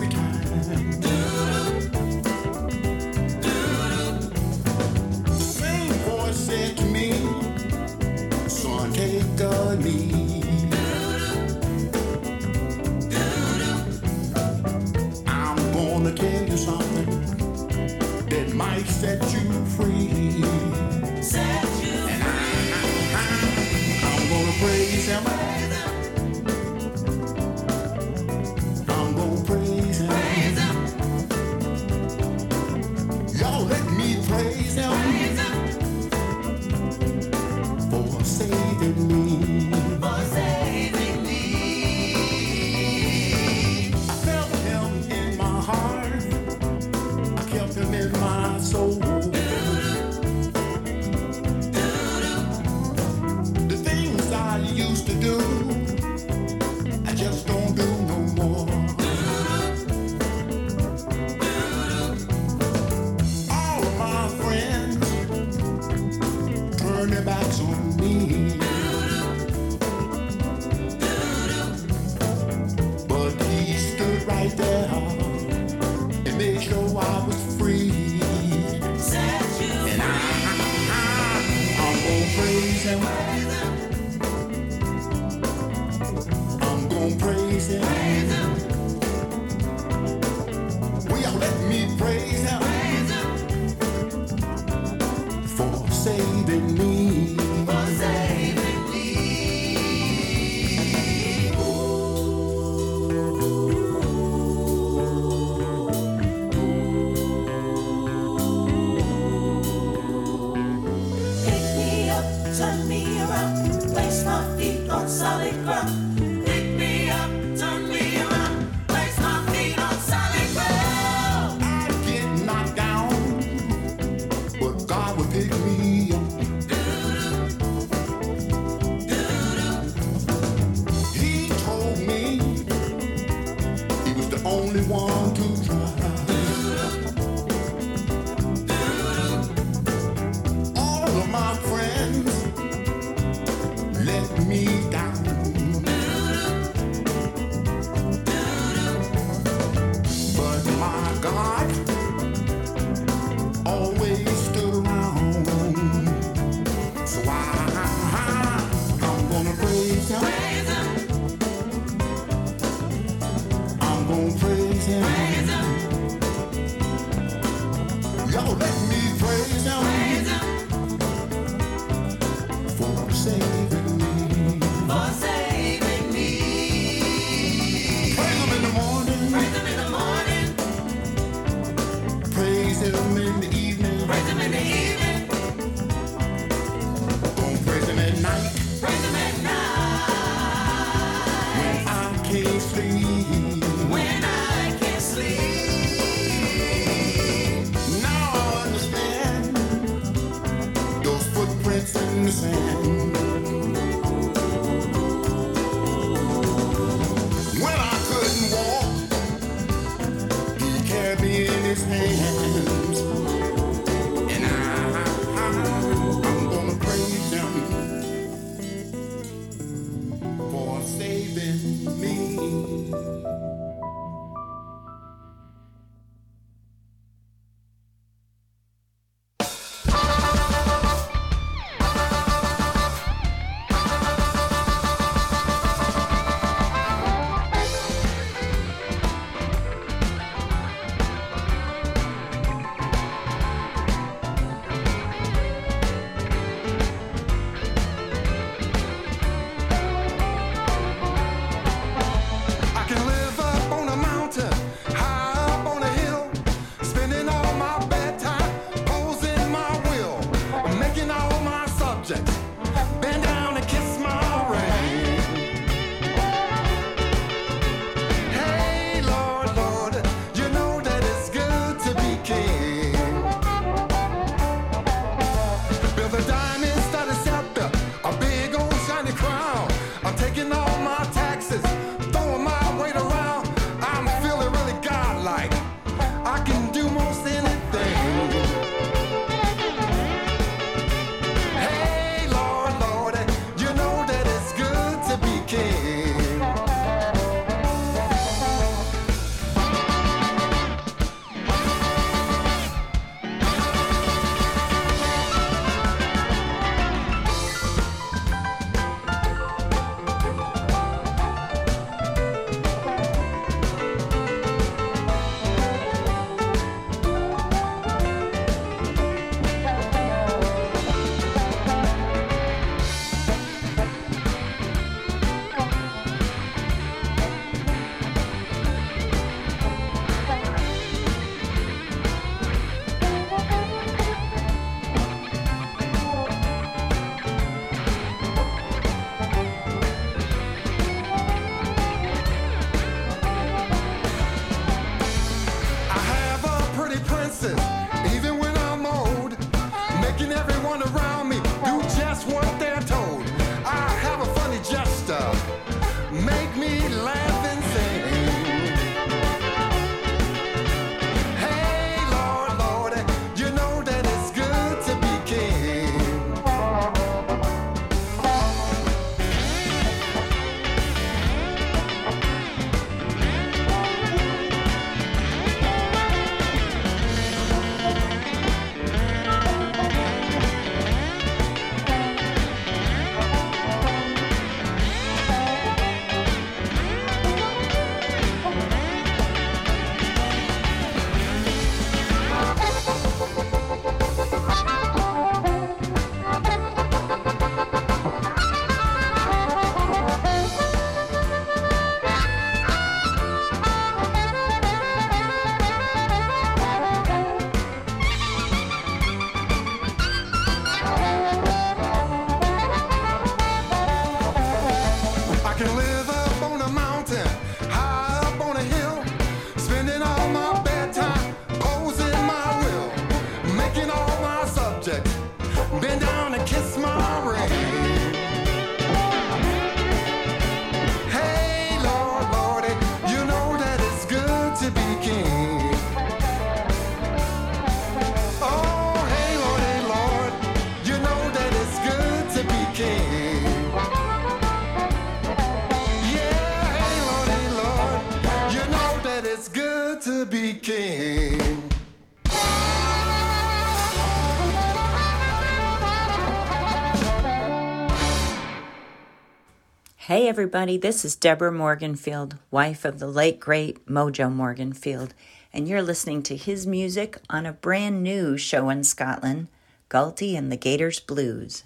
everybody. This is Deborah Morganfield, wife of the late great Mojo Morganfield, and you're listening to his music on a brand new show in Scotland, Gaulty and the Gators Blues.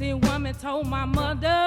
See, woman told my mother.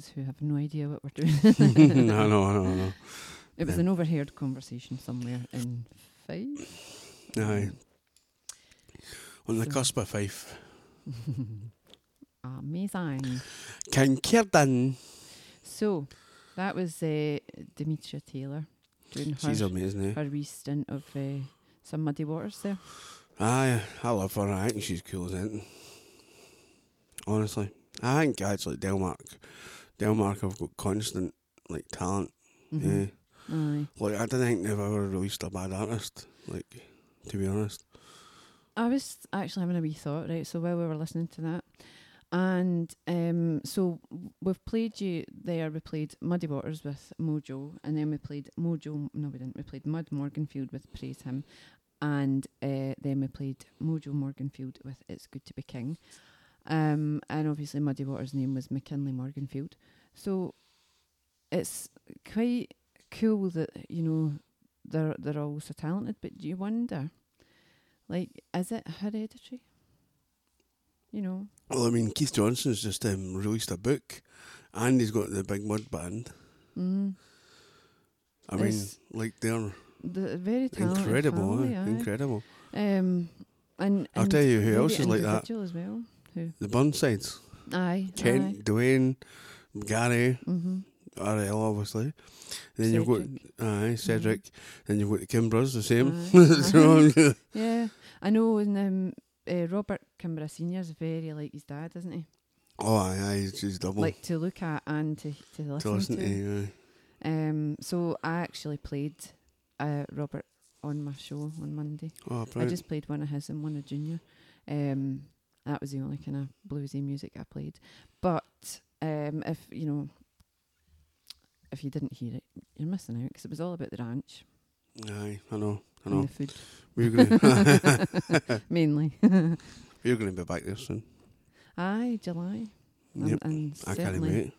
Those who have no idea what we're doing. no, no, no, no. It was Yeah. an overheard conversation somewhere in Fife. Aye. On the So- cusp of Fife. Amazing. Kincardine. So that was uh, Demetria Taylor doing her, She's amazing, eh? her wee stint of uh, some muddy waters there. Aye, I love her. I think she's cool as anything. Honestly. I think actually Delmark Delmark have got constant like talent. Mhm. Yeah. Aye. Like I don't think they've ever released a bad artist. Like, to be honest. I was actually having a wee thought, right? So while we were listening to that, and um, so we've played you there. We played Muddy Waters with Mojo, and then we played Mojo. No, we didn't. We played Mud Morganfield with Praise Him, and uh, then we played Mojo Morganfield with It's Good to Be King. Um, and obviously Muddy Waters' name was McKinley Morganfield. So it's quite cool that you know they're they're all so talented. But do you wonder? Like, is it hereditary? You know, Well, I mean, Keith Johnson's just um, released a book, and he's got the Big Mud Band. mm, I mean, like they're the very talented incredible, family, eh? incredible. Um, and, I'll tell you who else is like that. as well. Who? The Burnsides, Aye, Kent, Dwayne, Gary, Mm-hmm. RL, obviously. Then you've got aye Cedric. Then you've got the Kimbroughs, the same. Aye. So, yeah, I know. And um, uh, Robert Kimbrough Senior is very like his dad, isn't he? oh, aye, aye, she's double Like to look at and to to listen, to listen to. to. Aye. Um, so I actually played uh, Robert on my show on Monday. Oh, I just played one of his and one of Junior. Um, that was the only kind of bluesy music I played. But um, if you know, if you didn't hear it, you're missing out because it was all about the ranch Aye, I know, I and know. the food. We're gonna mainly. we're gonna be back there soon. Aye, July. And, Yep, and I can't wait.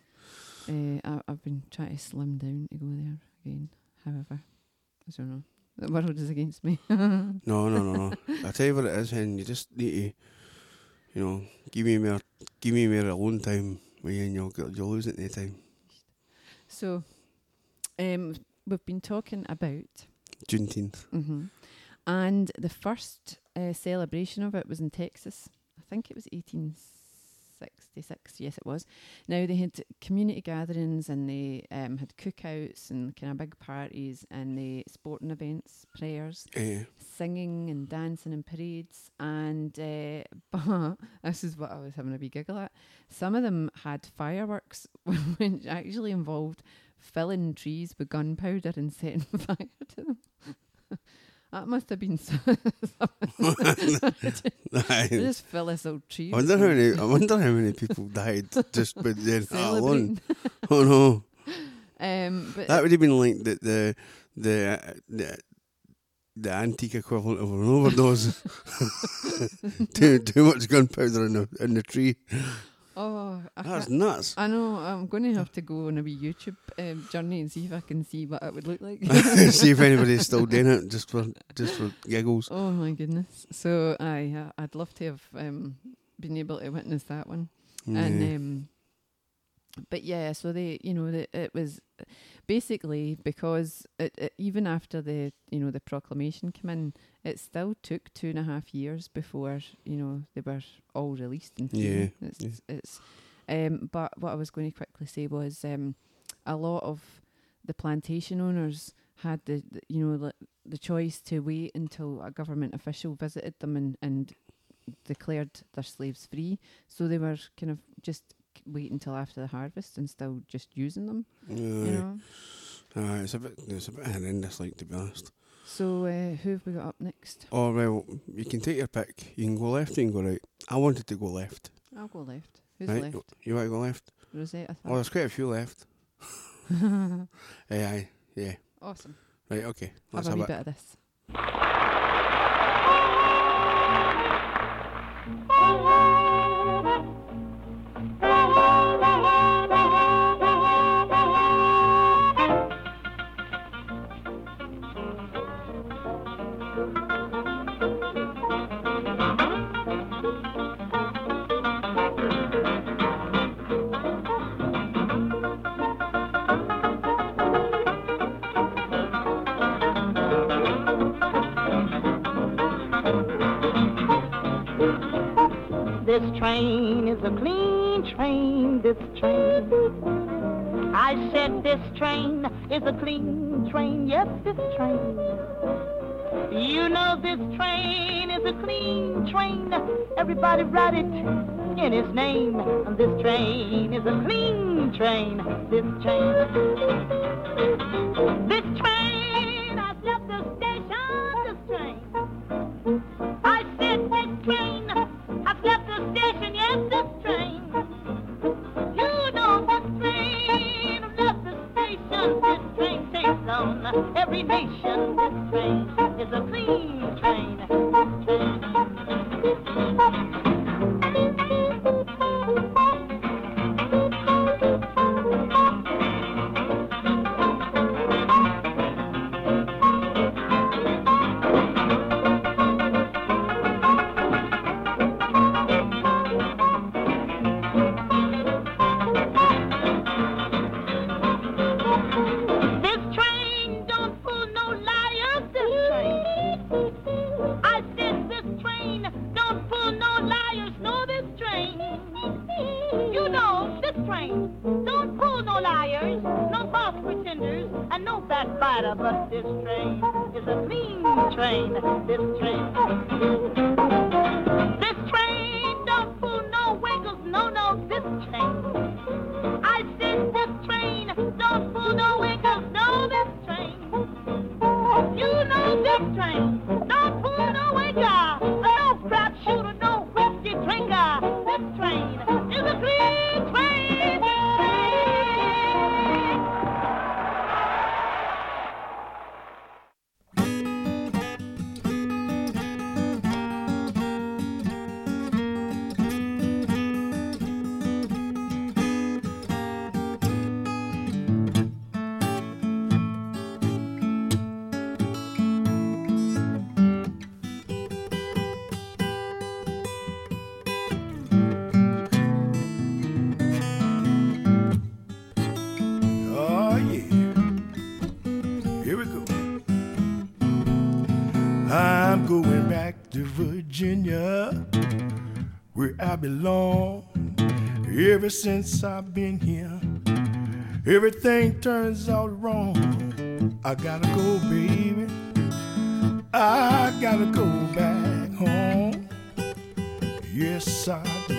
Uh, I, I've been trying to slim down to go there again. However, I don't know. The world is against me. No, no, no, no. I tell you what it is, and you just need to, you know, give me more, give me more alone time and you'll you'll lose it any time. So, um, we've been talking about, Juneteenth. mm-hmm. and the first uh, celebration of it was in Texas. I think it was 1866. Yes, it was. Now they had community gatherings and they um, had cookouts and kind of big parties and they sporting events, prayers, Eh, singing and dancing and parades. And uh, but this is what I was having a wee giggle at. Some of them had fireworks, which actually involved filling trees with gunpowder and setting fire to them. That must have been so. Aye. just fill this old tree. I wonder how many. I wonder how many people died just by then that alone. Oh no, Um, but that would have been like the the the uh, the, the antique equivalent of an overdose. too too much gunpowder in the in the tree. Oh, I That's nuts. I know. I'm going to have to go on a wee YouTube um, journey and see if I can see what it would look like. See if anybody's still doing it just for just for giggles. Oh my goodness! So I, uh, I'd love to have um, been able to witness that one. And um, but yeah, so they, you know, the, it was basically because it, it, even after the, you know, the proclamation came in, it still took two and a half years before you know they were all released and Yeah, It's, yeah. it's um, but what I was going to quickly say was um, a lot of the plantation owners had the, the you know the, the choice to wait until a government official visited them and, and declared their slaves free. So they were kind of just wait until after the harvest and still just using them. Aye. You know. Aye, it's a bit it's a bit horrendous, like to be honest. So uh, who have we got up next? Oh well, you can take your pick. You can go left, you can go right. I wanted to go left. I'll go left. Who's right? left? You want to go left? Rosetta. Oh, there's quite a few left. aye, aye, yeah. awesome. Right, okay. Have Let's a have wee bit of this. This train is a clean train, this train. I said this train is a clean train, yes, this train. You know this train is a clean train. Everybody ride it in his name. This train is a clean train, this train. This train on every to Virginia, where I belong. Ever since I've been here, everything turns out wrong. I gotta go, baby. I gotta go back home. Yes, I do.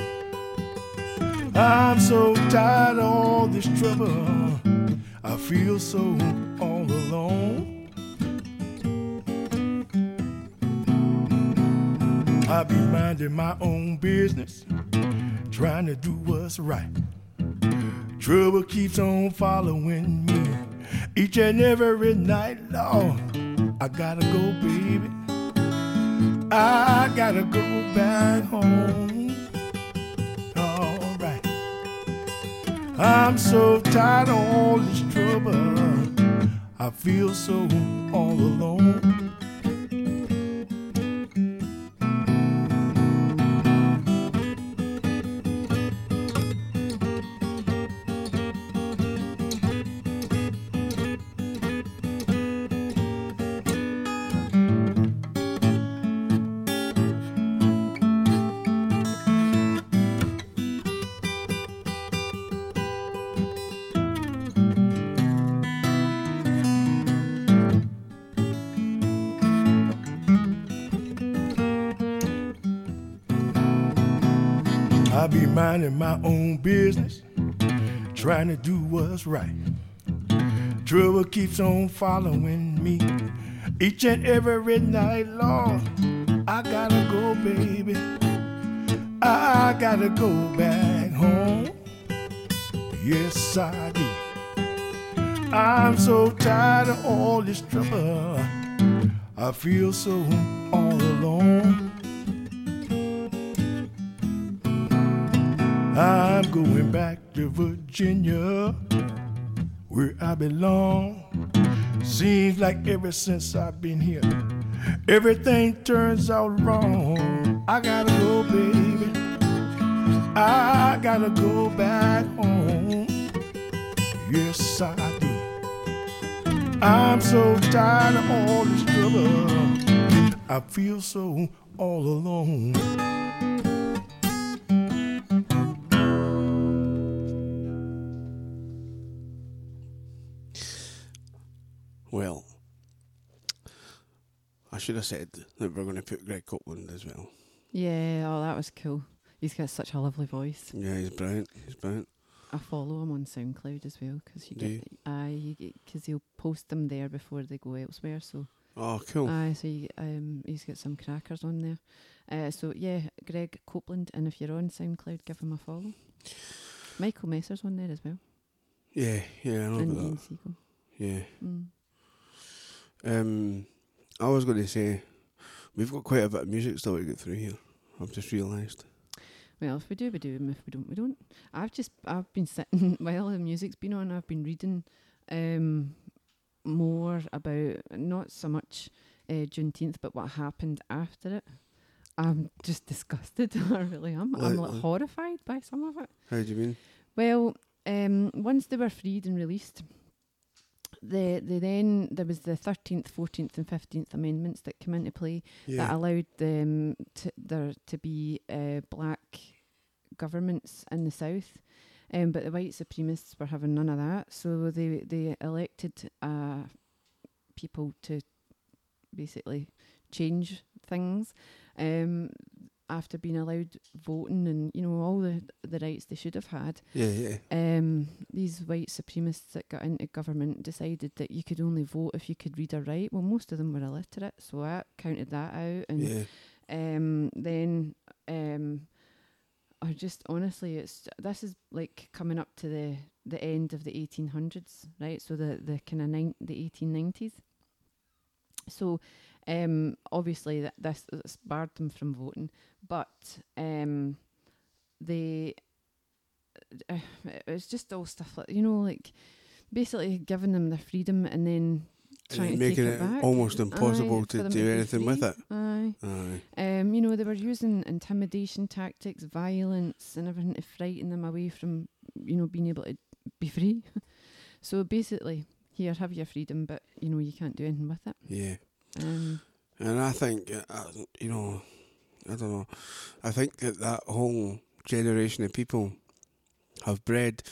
I'm so tired of all this trouble. I feel so all alone. I be minding my own business, trying to do what's right. Trouble keeps on following me each and every night. Lord, I gotta go, baby. I gotta go back home. All right. I'm so tired of all this trouble. I feel so all alone. Minding my own business, trying to do what's right. Trouble keeps on following me each and every night, long. I gotta go, baby. I gotta go back home. Yes, I do. I'm so tired of all this trouble. I feel so all alone. I'm going back to Virginia, where I belong. Seems like ever since I've been here, everything turns out wrong. I gotta go, baby. I gotta go back home. Yes, I do. I'm so tired of all this trouble. I feel so all alone. Should have said that we're going to put Greg Copeland as well. Yeah, oh, that was cool. He's got such a lovely voice. Yeah, he's brilliant. He's brilliant. I follow him on SoundCloud as well because you Do get, aye, because he'll post them there before they go elsewhere. So, Oh, cool. aye, so you, um, he's got some crackers on there. Uh, so yeah, Greg Copeland, and if you're on SoundCloud, give him a follow. Michael Messer's on there as well, yeah, yeah, I know and about Ian that. Siegel. Yeah. Mm. Um, I was going to say, we've got quite a bit of music still to get through here. I've just realised. Well, if we do, we do, and if we don't, we don't. I've just I've been sitting while the music's been on. I've been reading um, more about not so much uh, Juneteenth, but what happened after it. I'm just disgusted. I really am. I'm Like- like like- horrified by some of it. How do you mean? Well, um, once they were freed and released, the they then there was the thirteenth, fourteenth, and fifteenth amendments that came into play that allowed them to there to be uh, black governments in the south. Um, but the white supremacists were having none of that, so they they elected uh, people to basically change things. Um, after being allowed voting and you know all the the rights they should have had. Yeah, yeah. Um, these white supremacists that got into government decided that you could only vote if you could read or write. Well, most of them were illiterate, so I counted that out. And Yeah. um, then um, I just honestly, it's this is like coming up to the the end of the 1800s, right? So the the kind of nine the 1890s. So um, obviously that this, this barred them from voting, but um, they uh, it's just all stuff like you know like basically giving them their freedom and then trying to making it it, almost impossible Aye, to do anything with it. Aye. Aye. Um, you know, they were using intimidation tactics, violence, and everything to frighten them away from, you know, being able to be free. so basically, here, have your freedom, but you know, you can't do anything with it. Yeah. And I think, uh, you know, I don't know. I think that that whole generation of people have bred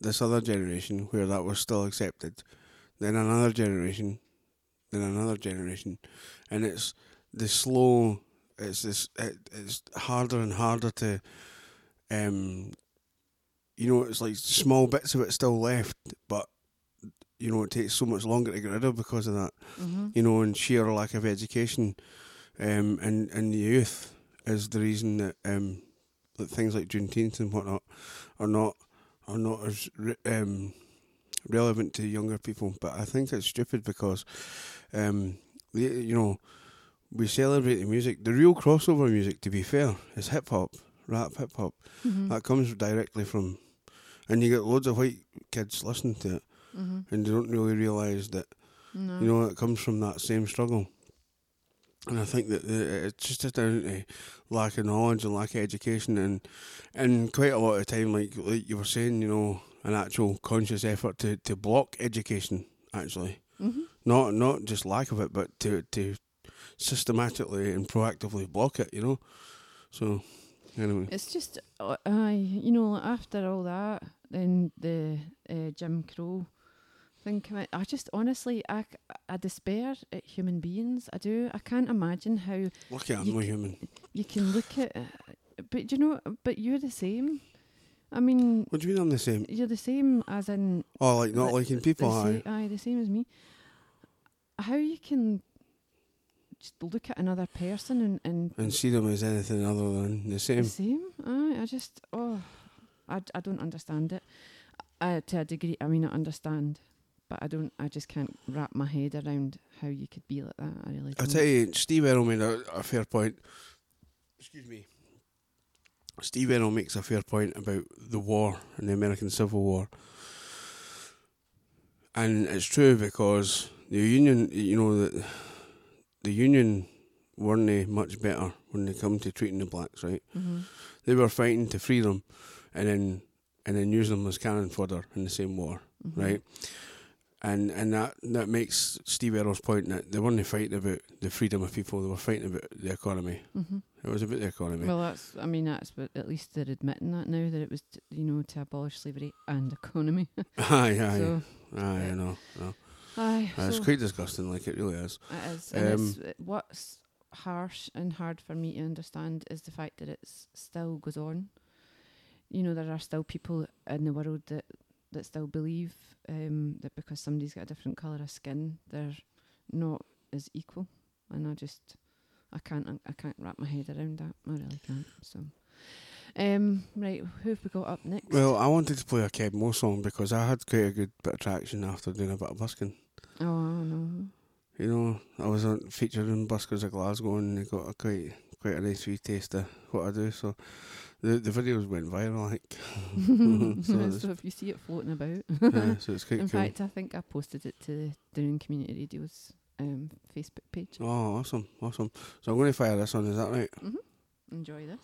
this other generation where that was still accepted, then another generation, then another generation, and it's the slow. It's this. It, it's harder and harder to, um, you know, it's like small bits of it still left, but you know, it takes so much longer to get rid of because of that. Mhm. You know, and sheer lack of education, um, and and the youth is the reason that um, that things like Juneteenth and whatnot are not are not as re- um, relevant to younger people. But I think it's stupid because, um, the, you know, we celebrate the music. The real crossover music, to be fair, is hip hop, rap, hip hop. Mhm. That comes directly from, and you get loads of white kids listening to it, Mhm. and they don't really realise that, No. you know, it comes from that same struggle. And I think that uh, it's just down to lack of knowledge and lack of education, and and quite a lot of time, like like you were saying, you know, an actual conscious effort to, to block education, actually, Mhm. not not just lack of it, but to to systematically and proactively block it, you know. So, anyway, It's just, uh, you know, after all that, then the uh, Jim Crow thing came out. I just honestly, I, I despair at human beings. I do. I can't imagine how look at you I'm no human. you can look at, uh, but you know, but you're the same. I mean, What do you mean I'm the same? you're the same as in. Oh, like not liking people, the aye. aye, the same as me. How you can just look at another person and and and see them as anything other than the same. The same. Aye, I just oh, I, I don't understand it. Uh, to a degree, I mean I understand, but I don't. I just can't wrap my head around how you could be like that. I really. I Don't. I tell you, Steve Errol made a, a fair point. Excuse me. Steve Errol makes a fair point about the war and the American Civil War. And it's true because the Union, you know, the, the Union weren't they much better when they come to treating the blacks, right? Mhm. They were fighting to free them and then and then use them as cannon fodder in the same war, Mhm. right? And and that, that makes Steve Errol's point that they weren't fighting about the freedom of people, they were fighting about the economy. Mhm. It was about the economy. Well, that's. I mean, that's. But at least they're admitting that now that it was, t- you know, to abolish slavery and economy. aye, aye. So, aye. I know, know. Aye, Uh, it's so- quite disgusting, like it really is. It is. And Um, it's, what's harsh and hard for me to understand is the fact that it still goes on. You know, there are still people in the world that, that still believe um, that because somebody's got a different colour of skin, they're not as equal. And I just, I can't, I can't wrap my head around that. I really can't. So, um, right, who have we got up next? Well, I wanted to play a Keb Mo song because I had quite a good bit of traction after doing a bit of busking. oh, I know. You know, I was on, featured in Buskers of Glasgow and they got a quite quite a nice wee taste of what I do. So the the videos went viral, like. so so, if you see it floating about, Yeah, so it's quite In cool. fact, I think I posted it to the Down Community Radio's um, Facebook page. Oh, awesome, awesome. So I'm going to fire this on. Is that right? hmm Enjoy this.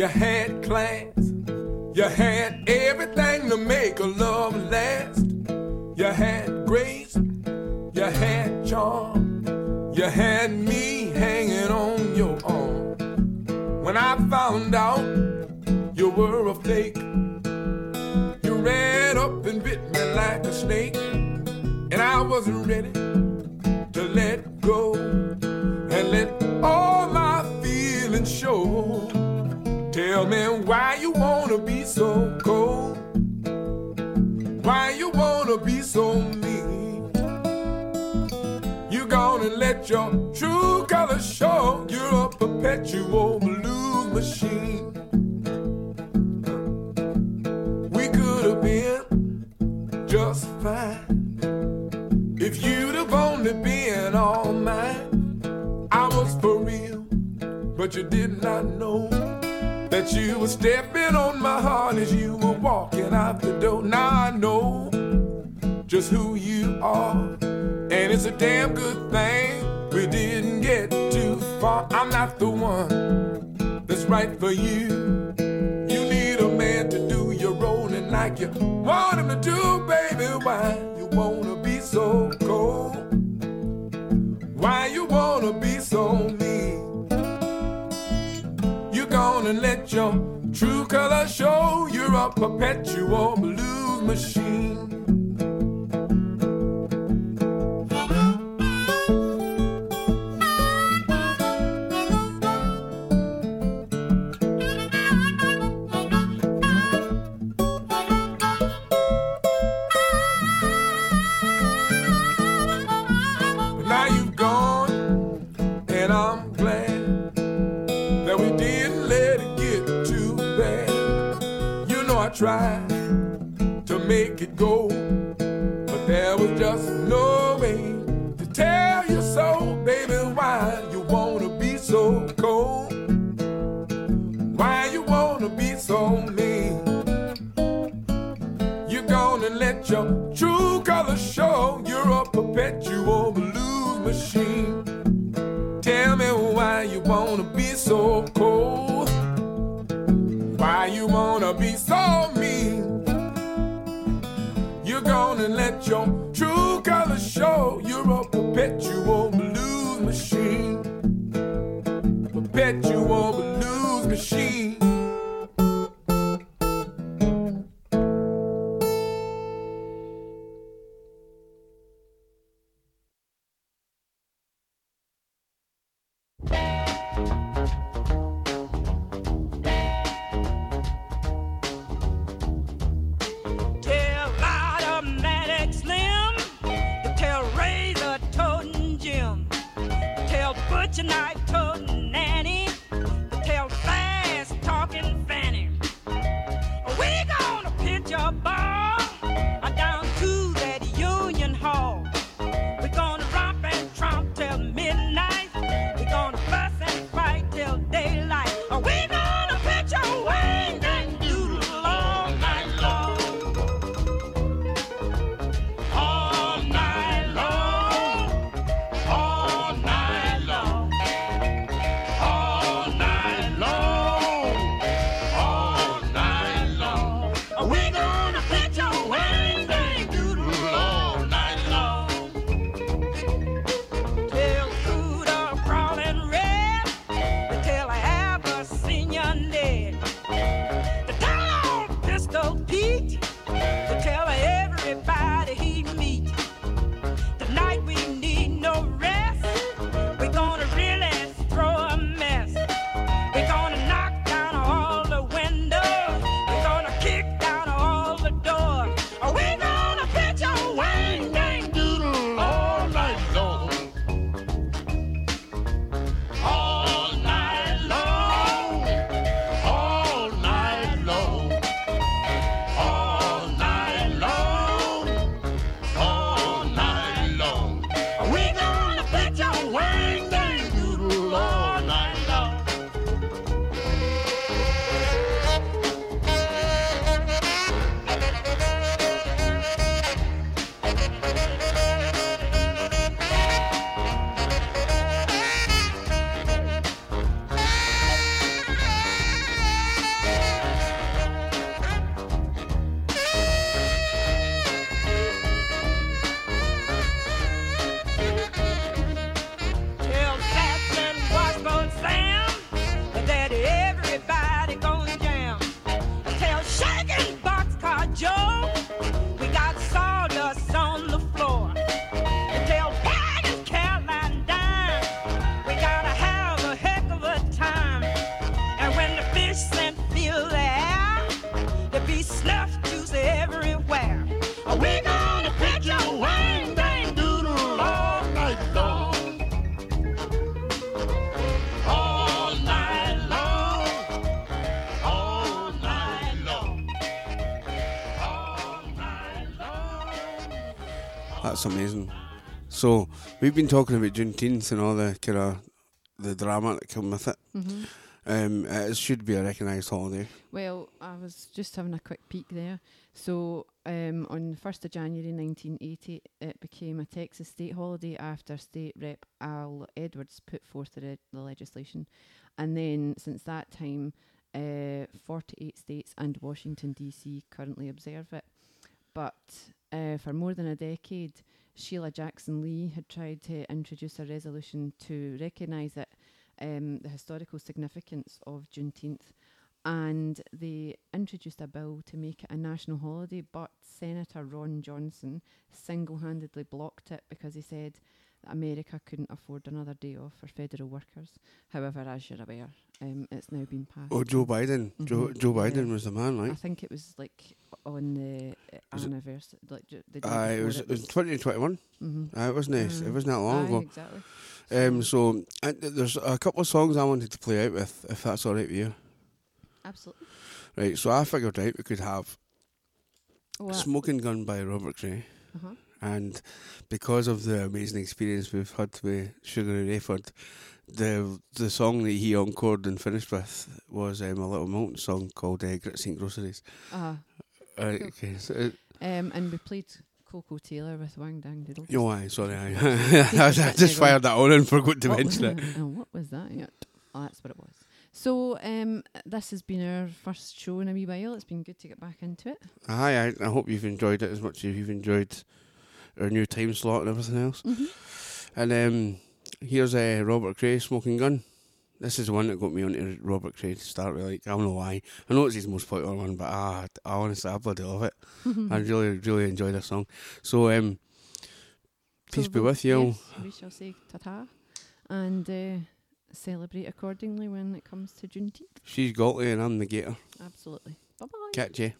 You had class, you had everything to make a love last. You had grace, you had charm, you had me hanging on your arm. When I found out you were a fake, you ran up and bit me like a snake, and I wasn't ready to let go and let all my feelings show. Tell me why you wanna be so cold, why you wanna be so mean. You gonna let your true colors show. You're a perpetual blue machine. We could have been just fine if you'd have only been all mine. I was for real, but you did not know that you were stepping on my heart as you were walking out the door. Now I know just who you are, and it's a damn good thing we didn't get too far. I'm not the one that's right for you. You need a man to do your rolling like you want him to do, baby. Why you wanna be so cold? Why you wanna be so mean? Gonna let your true color show? You're a perpetual blues machine. Tried to make it go, but there was just no way to tell you so, baby. Why you wanna be so cold? Why you wanna be so mean? You're gonna let your true colors show. You're a perpetual blues machine. Tell me why you wanna be so cold. Why you wanna be so You're let your true colors show. You're a perpetual blues machine. Perpetual blues So we've been talking about Juneteenth and all the kind of the drama that come with it. Mhm. Um, it should be a recognised holiday. Well, I was just having a quick peek there. So, um, on the 1st of January 1980, it became a Texas state holiday after State Rep Al Edwards put forth the, re- the legislation. And then, since that time, uh, 48 states and Washington, D.C. currently observe it. But uh, for more than a decade, Sheila Jackson Lee had tried to introduce a resolution to recognise it, um, the historical significance of Juneteenth and they introduced a bill to make it a national holiday, but Senator Ron Johnson single handedly blocked it because he said that America couldn't afford another day off for federal workers. However, as you're aware, um, it's now been passed. Oh, Joe Biden. Joe Mhm. Joe Biden Yeah. was the man, right? I think it was like on the uh, Was it- anniversary, like the day Aye, it was, it was 2021. Mhm. Aye, it wasn't it? It wasn't that long Aye, ago. exactly. Um, so th- there's a couple of songs I wanted to play out with, if that's all right with you. Absolutely. Right, so I figured out we could have What? "Smoking Gun" by Robert Cray, Uh-huh. And because of the amazing experience we've had with Sugaray Rayford, the the song that he encored and finished with was um, a Little Milton song called uh, "Grits and Groceries." Uh-huh. Right, Cool. okay, so it, Um, and we played Koko Taylor with Wang Dang Doodle. No, aye, sorry, aye. I just- I just fired that on and forgot to What mention it. oh, what was that? Yeah. Oh, that's what it was. So, um, this has been our first show in a wee while. It's been good to get back into it. Aye, I, I hope you've enjoyed it as much as you've enjoyed our new time slot and everything else. Mhm. And um, here's uh, Robert Cray, Smoking Gun. This is the one that got me onto Robert Cray to start with. Like, I don't know why. I know it's his most popular one, but ah, I honestly, I bloody love it. I really, really enjoy this song. So, um, peace So be with you. yes, we shall say ta-ta and uh, celebrate accordingly when it comes to Juneteenth. She's Gaulty and I'm the Gator. Absolutely. Bye-bye. Catch you.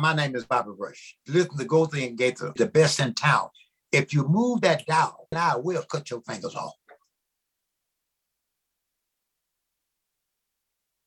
My name is Bobby Rush. Listen to Go Thing Gaither, the best in town. If you move that dial, I will cut your fingers off.